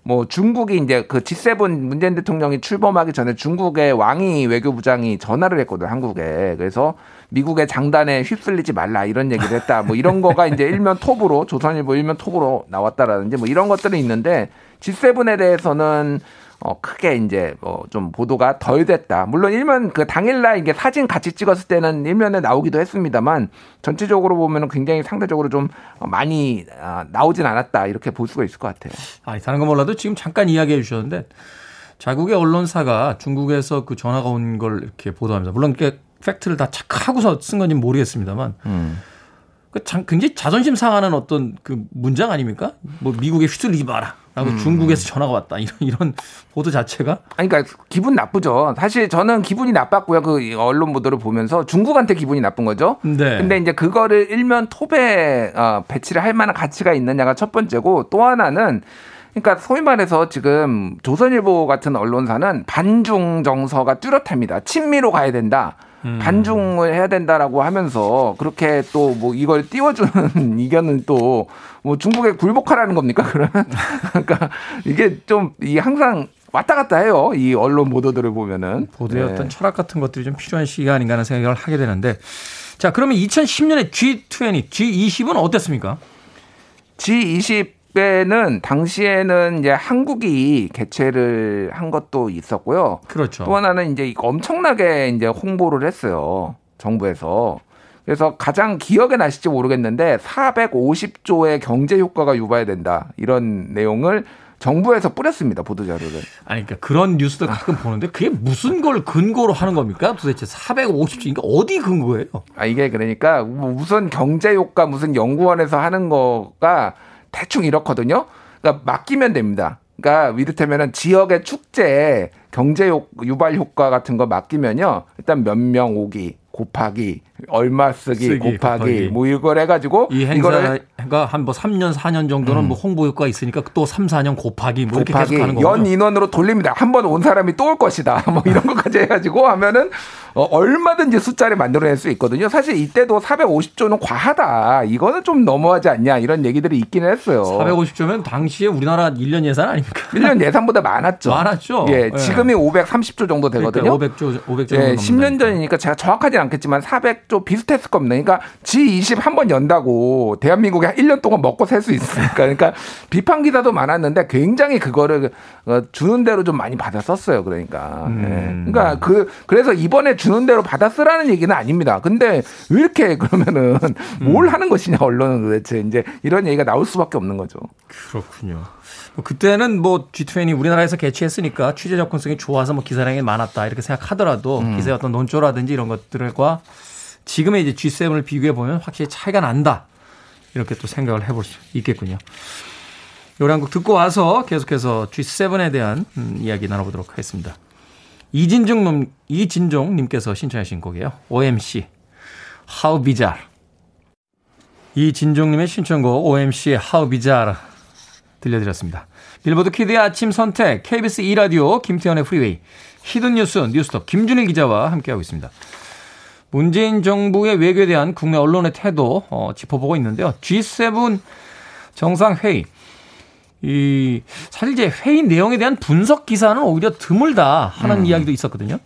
뭐 중국이 이제 그 G7 문재인 대통령이 출범하기 전에 중국의 왕이 외교부장이 전화를 했거든 한국에. 그래서 미국의 장단에 휩쓸리지 말라 이런 얘기를 했다. 뭐 이런 거가 이제 일면 톱으로 조선일보 일면 톱으로 나왔다라든지 뭐 이런 것들이 있는데 G7에 대해서는 어, 크게 이제 뭐 좀 보도가 덜 됐다. 물론 일면 그 당일날 이게 사진 같이 찍었을 때는 일면에 나오기도 했습니다만 전체적으로 보면은 굉장히 상대적으로 좀 많이 아, 나오진 않았다. 이렇게 볼 수가 있을 것 같아요. 아, 다른 건 몰라도 지금 잠깐 이야기해 주셨는데 자국의 언론사가 중국에서 그 전화가 온 걸 이렇게 보도합니다. 물론 이렇게 팩트를 다 착하고서 쓴 건지 모르겠습니다만 음. 그 굉장히 자존심 상하는 어떤 그 문장 아닙니까? 뭐 미국에 휘둘리지 마라. 라고 음. 중국에서 전화가 왔다. 이런, 이런 보도 자체가. 아니, 그러니까 기분 나쁘죠. 사실 저는 기분이 나빴고요. 그 언론 보도를 보면서 중국한테 기분이 나쁜 거죠. 네. 근데 이제 그거를 일면 톱에 어, 배치를 할 만한 가치가 있느냐가 첫 번째고 또 하나는 그러니까 소위 말해서 지금 조선일보 같은 언론사는 반중 정서가 뚜렷합니다. 친미로 가야 된다. 음. 반중을 해야 된다라고 하면서 그렇게 또 뭐 이걸 띄워주는 이견은 또 뭐 중국에 굴복하라는 겁니까 그러면 그러니까 이게 좀 이 항상 왔다 갔다 해요 이 언론 보도들을 보면은 보도의 네. 어떤 철학 같은 것들이 좀 필요한 시기 아닌가 하는 생각을 하게 되는데 자 그러면 2010년에 G20, G20은 어땠습니까? G20 때는 당시에는 이제 한국이 개최를 한 것도 있었고요. 그렇죠. 또 하나는 이제 엄청나게 이제 홍보를 했어요. 정부에서. 그래서 가장 기억에 나실지 모르겠는데 450조의 경제 효과가 유발된다. 이런 내용을 정부에서 뿌렸습니다 보도 자료를. 아니 그러니까 그런 뉴스도 가끔 보는데 그게 무슨 걸 근거로 하는 겁니까? 도대체 450조 이게 어디 근거예요? 아 이게 그러니까 뭐 무슨 경제 효과 무슨 연구원에서 하는 거가 대충 이렇거든요. 그러니까 맡기면 됩니다. 그러니까 이를테면은 지역의 축제 경제 유발 효과 같은 거 맡기면요. 일단 몇 명 오기 곱하기 얼마 쓰기, 쓰기 곱하기, 곱하기, 뭐 이걸 해가지고 이 행사가 한뭐 3년 4년 정도는 음. 뭐 홍보 효과 있으니까 또 3, 4년 곱하기 뭐 곱하기. 연 인원으로 돌립니다. 한 번 온 사람이 또 올 것이다. 뭐 이런 것까지 해가지고 하면은 어, 얼마든지 숫자를 만들어낼 수 있거든요. 사실 이때도 450조는 과하다. 이거는 좀 넘어가지 않냐 이런 얘기들이 있기는 했어요. 450조면 당시에 우리나라 1년 예산 아닙니까? 1년 예산보다 많았죠. 많았죠. 예, 네. 지금이 530조 정도 되거든요. 그러니까 500조, 500조 예, 10년 전이니까 제가 정확하진 않겠지만 400조 비슷했을 겁니다. 그러니까 G20 한 번 연다고 대한민국이 한 1년 동안 먹고 살 수 있으니까. 그러니까 비판 기사도 많았는데 굉장히 그거를 어, 주는 대로 좀 많이 받았었어요. 그러니까. 음. 예. 그러니까 그 그래서 이번에 주는 대로 받아 쓰라는 얘기는 아닙니다. 근데 왜 이렇게 그러면은 뭘 음. 하는 것이냐 언론은 도대체 이제 이런 얘기가 나올 수밖에 없는 거죠. 그렇군요. 뭐 그때는 뭐 G20 우리나라에서 개최했으니까 취재 접근성이 좋아서 뭐 기사량이 많았다 이렇게 생각하더라도 음. 기사의 어떤 논조라든지 이런 것들과 지금의 이제 G7을 비교해 보면 확실히 차이가 난다. 이렇게 또 생각을 해볼 수 있겠군요. 요리 한곡 듣고 와서 계속해서 G7에 대한 음, 이야기 나눠보도록 하겠습니다. 이진중 님, 이진종 님께서 신청하신 곡이에요. OMC, How Bizarre. 이진종 님의 신청곡 OMC의 How Bizarre 들려드렸습니다. 빌보드 kid의 아침 선택, KBS 2라디오, 김태훈의 프리웨이, hidden 뉴스, 뉴스톱, 김준일 기자와 함께하고 있습니다. 문재인 정부의 외교에 대한 국내 언론의 태도 어, 짚어보고 있는데요. G7 정상회의. 이 사실 이제 회의 내용에 대한 분석 기사는 오히려 드물다 하는 음. 이야기도 있었거든요.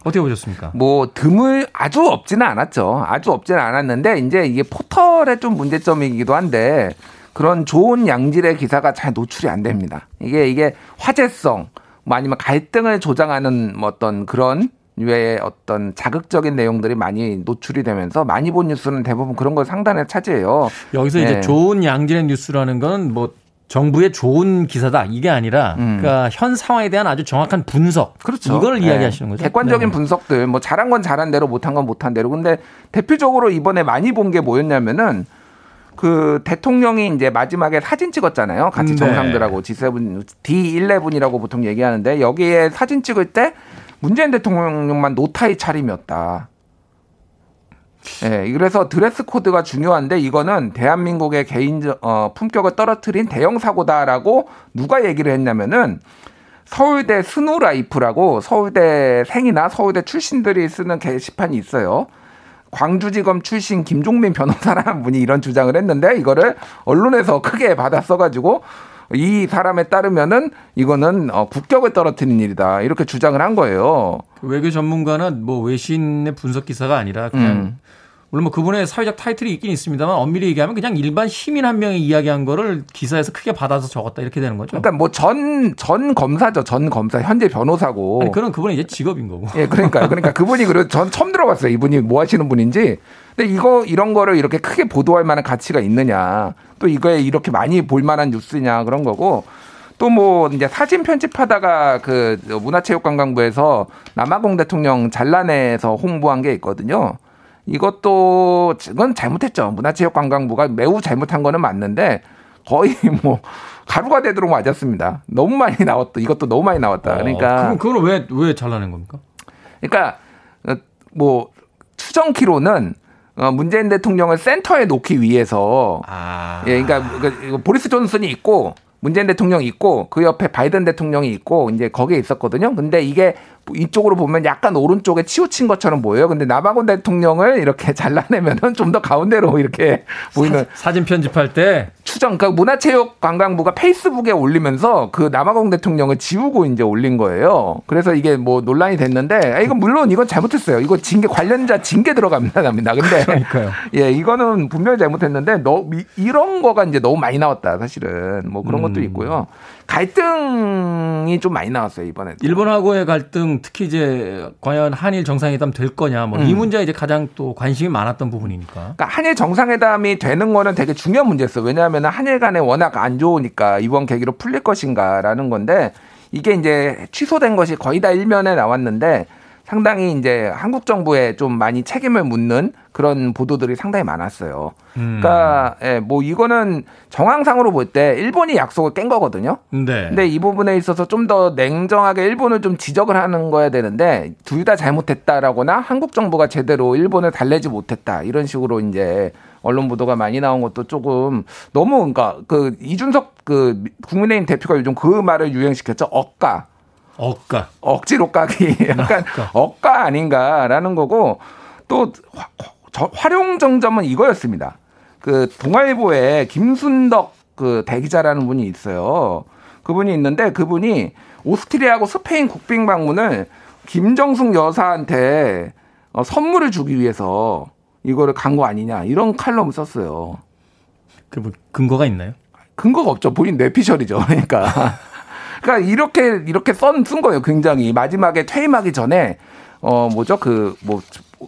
어떻게 보셨습니까? 뭐 드물 아주 없지는 않았죠. 아주 없지는 않았는데 이제 이게 포털의 좀 문제점이기도 한데 그런 좋은 양질의 기사가 잘 노출이 안 됩니다. 이게 이게 화제성 뭐 아니면 갈등을 조장하는 뭐 어떤 그런 외에 어떤 자극적인 내용들이 많이 노출이 되면서 많이 본 뉴스는 대부분 그런 걸 상단에 차지해요. 여기서 네. 이제 좋은 양질의 뉴스라는 건 뭐 정부의 좋은 기사다 이게 아니라 음. 그러니까 현 상황에 대한 아주 정확한 분석 그렇죠. 이걸 네. 이야기하시는 거죠. 객관적인 네. 분석들 뭐 잘한 건 잘한 대로 못한 건 못한 대로 근데 대표적으로 이번에 많이 본 게 뭐였냐면은 그 대통령이 이제 마지막에 사진 찍었잖아요. 같이 네. 정상들하고 G7 D11이라고 보통 얘기하는데 여기에 사진 찍을 때 문재인 대통령만 노타이 차림이었다. 예, 네, 그래서 드레스 코드가 중요한데 이거는 대한민국의 개인 어, 품격을 떨어뜨린 대형 사고다라고 누가 얘기를 했냐면은 서울대 스누라이프라고 서울대 생이나 서울대 출신들이 쓰는 게시판이 있어요. 광주지검 출신 김종민 변호사라는 분이 이런 주장을 했는데 이거를 언론에서 크게 받아 써가지고 이 사람에 따르면은 이거는 어, 국격을 떨어뜨리는 일이다 이렇게 주장을 한 거예요. 그 외교 전문가는 뭐 외신의 분석 기사가 아니라 그냥 음. 물론 뭐 그분의 사회적 타이틀이 있긴 있습니다만 엄밀히 얘기하면 그냥 일반 시민 한 명이 이야기한 거를 기사에서 크게 받아서 적었다 이렇게 되는 거죠. 그러니까 뭐 전 전 검사죠. 전 검사 현재 변호사고. 아니, 그런 그분이 이제 직업인 거고. 예, 그러니까 그러니까 그분이 그래 전 처음 들어봤어요. 이분이 뭐 하시는 분인지. 근데 이거 이런 거를 이렇게 크게 보도할 만한 가치가 있느냐. 또 이거에 이렇게 많이 볼 만한 뉴스냐 그런 거고. 또뭐 이제 사진 편집하다가 그 문화체육관광부에서 남아공 대통령 잘라내서 홍보한 게 있거든요. 이것도 그건 잘못했죠. 문화체육관광부가 매우 잘못한 거는 맞는데 거의 뭐 가루가 되도록 맞았습니다. 너무 많이 나왔다. 이것도 너무 많이 나왔다. 어, 그러니까 어, 그럼 그걸 왜 왜 잘라낸 겁니까? 그러니까 어, 뭐 추정 키로는 어, 문재인 대통령을 센터에 놓기 위해서 아. 예, 그러니까 그, 보리스 존슨이 있고 문재인 대통령이 있고 그 옆에 바이든 대통령이 있고 이제 거기에 있었거든요. 근데 이게 이쪽으로 보면 약간 오른쪽에 치우친 것처럼 보여요. 근데 남아공 대통령을 이렇게 잘라내면은 좀 더 가운데로 이렇게 보이는 사, 진 편집할 때 추정 그러니까 문화체육관광부가 페이스북에 올리면서 그 남아공 대통령을 지우고 이제 올린 거예요. 그래서 이게 뭐 논란이 됐는데 아, 이건 물론 이건 잘못했어요. 이거 징계 관련자 징계 들어갑니다. 근데 그러니까요. 예, 이거는 분명히 잘못했는데 너 이런 거가 이제 너무 많이 나왔다. 사실은 뭐 그런 것도 음. 있고요. 갈등이 좀 많이 나왔어요 이번에. 일본하고의 갈등 특히 이제 과연 한일 정상회담 될 거냐 뭐이 음. 문제 이제 가장 또 관심이 많았던 부분이니까. 그러니까 한일 정상회담이 되는 거는 되게 중요한 문제였어요. 왜냐하면 한일 간에 워낙 안 좋으니까 이번 계기로 풀릴 것인가라는 건데 이게 이제 취소된 것이 거의 다 일면에 나왔는데 상당히 이제 한국 정부에 좀 많이 책임을 묻는 그런 보도들이 상당히 많았어요. 음. 그러니까 예, 뭐 이거는 정황상으로 볼 때 일본이 약속을 깬 거거든요. 네. 근데 이 부분에 있어서 좀 더 냉정하게 일본을 좀 지적을 하는 거야 되는데 둘 다 잘못했다라거나 한국 정부가 제대로 일본을 달래지 못했다 이런 식으로 이제 언론 보도가 많이 나온 것도 조금 너무 그러니까 그 이준석 그 국민의힘 대표가 요즘 그 말을 유행시켰죠. 억까 억가. 억지로 까기. 약간 억가 아닌가라는 거고 또 화, 활용 정점은 이거였습니다. 그 동아일보에 김순덕 그 대기자라는 분이 있어요. 그분이 있는데 그분이 오스트리아하고 스페인 국빈 방문을 김정숙 여사한테 어, 선물을 주기 위해서 이거를 간 거 아니냐 이런 칼럼을 썼어요. 그 뭐 근거가 있나요? 근거가 없죠. 본인 뇌피셜이죠. 그러니까. 그러니까 이렇게 이렇게 썬쓴 거예요. 굉장히 마지막에 퇴임하기 전에 어 뭐죠 그뭐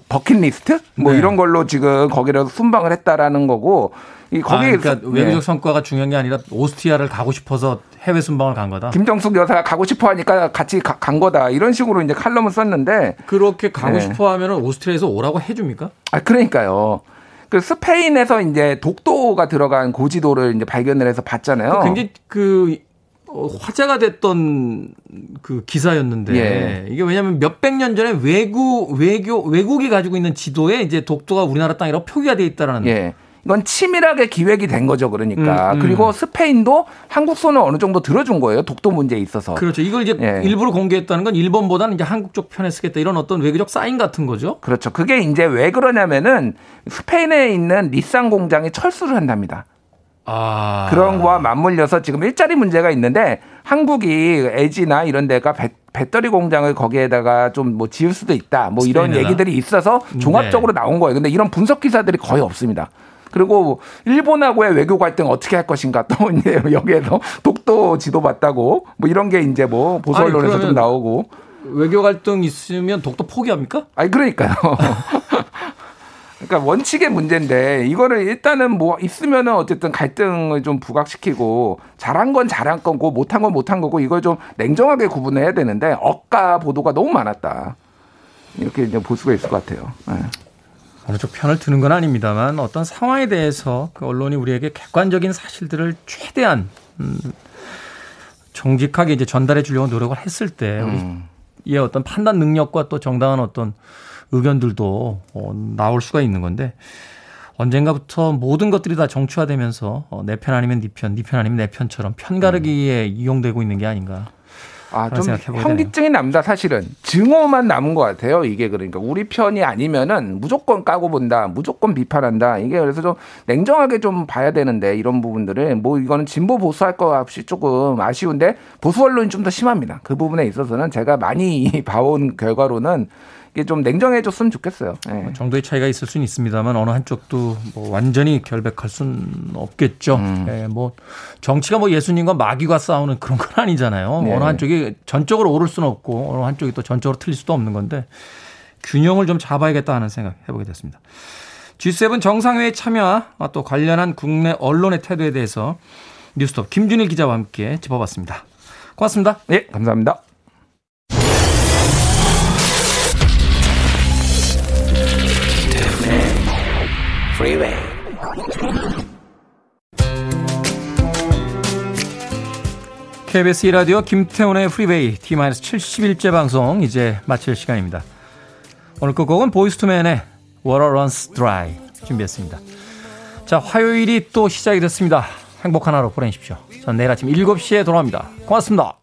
버킷리스트 뭐 네. 이런 걸로 지금 거기를 순방을 했다라는 거고 이 거기 아, 그러니까 외교적 네. 성과가 중요한 게 아니라 오스트리아를 가고 싶어서 해외 순방을 간 거다. 김정숙 여사가 가고 싶어 하니까 같이 가, 간 거다. 이런 식으로 이제 칼럼을 썼는데 그렇게 가고 네. 싶어 하면은 오스트리아에서 오라고 해 줍니까? 아, 그러니까요. 그 스페인에서 이제 독도가 들어간 고지도를 이제 발견을 해서 봤잖아요. 굉장히 그 어, 화제가 됐던 그 기사였는데 예. 이게 왜냐하면 몇백 년 전에 외국 외교 외국이 가지고 있는 지도에 이제 독도가 우리나라 땅이라고 표기가 돼 있다라는 예. 이건 치밀하게 기획이 된 거죠, 그러니까. 음, 음. 그리고 스페인도 한국 손을 어느 정도 들어준 거예요, 독도 문제에 있어서. 그렇죠. 이걸 이제 예. 일부러 공개했다는 건 일본보다는 이제 한국 쪽 편에 쓰겠다 이런 어떤 외교적 사인 같은 거죠. 그렇죠. 그게 이제 왜 그러냐면은 스페인에 있는 리쌍 공장이 철수를 한답니다. 아. 그런 거와 맞물려서 지금 일자리 문제가 있는데 한국이 LG나 이런 데가 배, 배터리 공장을 거기에다가 좀 뭐 지을 수도 있다. 뭐 이런 스페인에다? 얘기들이 있어서 종합적으로 네. 나온 거예요. 근데 이런 분석 기사들이 거의 없습니다. 그리고 일본하고의 외교 갈등 어떻게 할 것인가 또 이제 여기에서 독도 지도 봤다고 뭐 이런 게 이제 뭐 보수 언론에서 좀 나오고 외교 갈등 있으면 독도 포기합니까? 아니 그러니까요. 그러니까 원칙의 문제인데 이거를 일단은 뭐 있으면은 어쨌든 갈등을 좀 부각시키고 잘한 건 잘한 거고 못한 건 못한 거고 이걸 좀 냉정하게 구분해야 되는데 억가 보도가 너무 많았다. 이렇게 이제 볼 수가 있을 것 같아요. 네. 어느 쪽 편을 드는 건 아닙니다만 어떤 상황에 대해서 그 언론이 우리에게 객관적인 사실들을 최대한 음, 정직하게 이제 전달해 주려고 노력을 했을 때 음. 우리의 어떤 판단 능력과 또 정당한 어떤 의견들도 어, 나올 수가 있는 건데 언젠가부터 모든 것들이 다 정치화되면서 어, 내편 아니면 네 편, 네 편 아니면 내 편처럼 편가르기에 음. 이용되고 있는 게 아닌가 아, 좀 현기증이 납니다, 사실은. 증오만 남은 것 같아요, 이게 그러니까. 우리 편이 아니면은 무조건 까고 본다, 무조건 비판한다. 이게 그래서 좀 냉정하게 좀 봐야 되는데, 이런 부분들을. 뭐 이거는 진보 보수할 것 없이 조금 아쉬운데, 보수 언론이 좀 더 심합니다. 그 부분에 있어서는 제가 많이 봐온 결과로는 좀 냉정해졌으면 좋겠어요. 네. 정도의 차이가 있을 수는 있습니다만 어느 한쪽도 뭐 완전히 결백할 수는 없겠죠. 음. 네, 뭐 정치가 뭐 예수님과 마귀가 싸우는 그런 건 아니잖아요. 네. 어느 한쪽이 전적으로 오를 수는 없고 어느 한쪽이 또 전적으로 틀릴 수도 없는 건데 균형을 좀 잡아야겠다 하는 생각 해보게 됐습니다. G7 정상회의 참여와 또 관련한 국내 언론의 태도에 대해서 뉴스톱 김준일 기자와 함께 짚어봤습니다. 고맙습니다. 네, 감사합니다. Freeway. KBS 2라디오 김태훈의 프리웨이 T-71째 방송 이제 마칠 시간입니다. 오늘 끝곡은 보이스투맨의 Water Runs Dry 준비했습니다. 자, 화요일이 또 시작이 됐습니다. 행복한 하루 보내십시오. 전 내일 아침 7시에 돌아옵니다. 고맙습니다.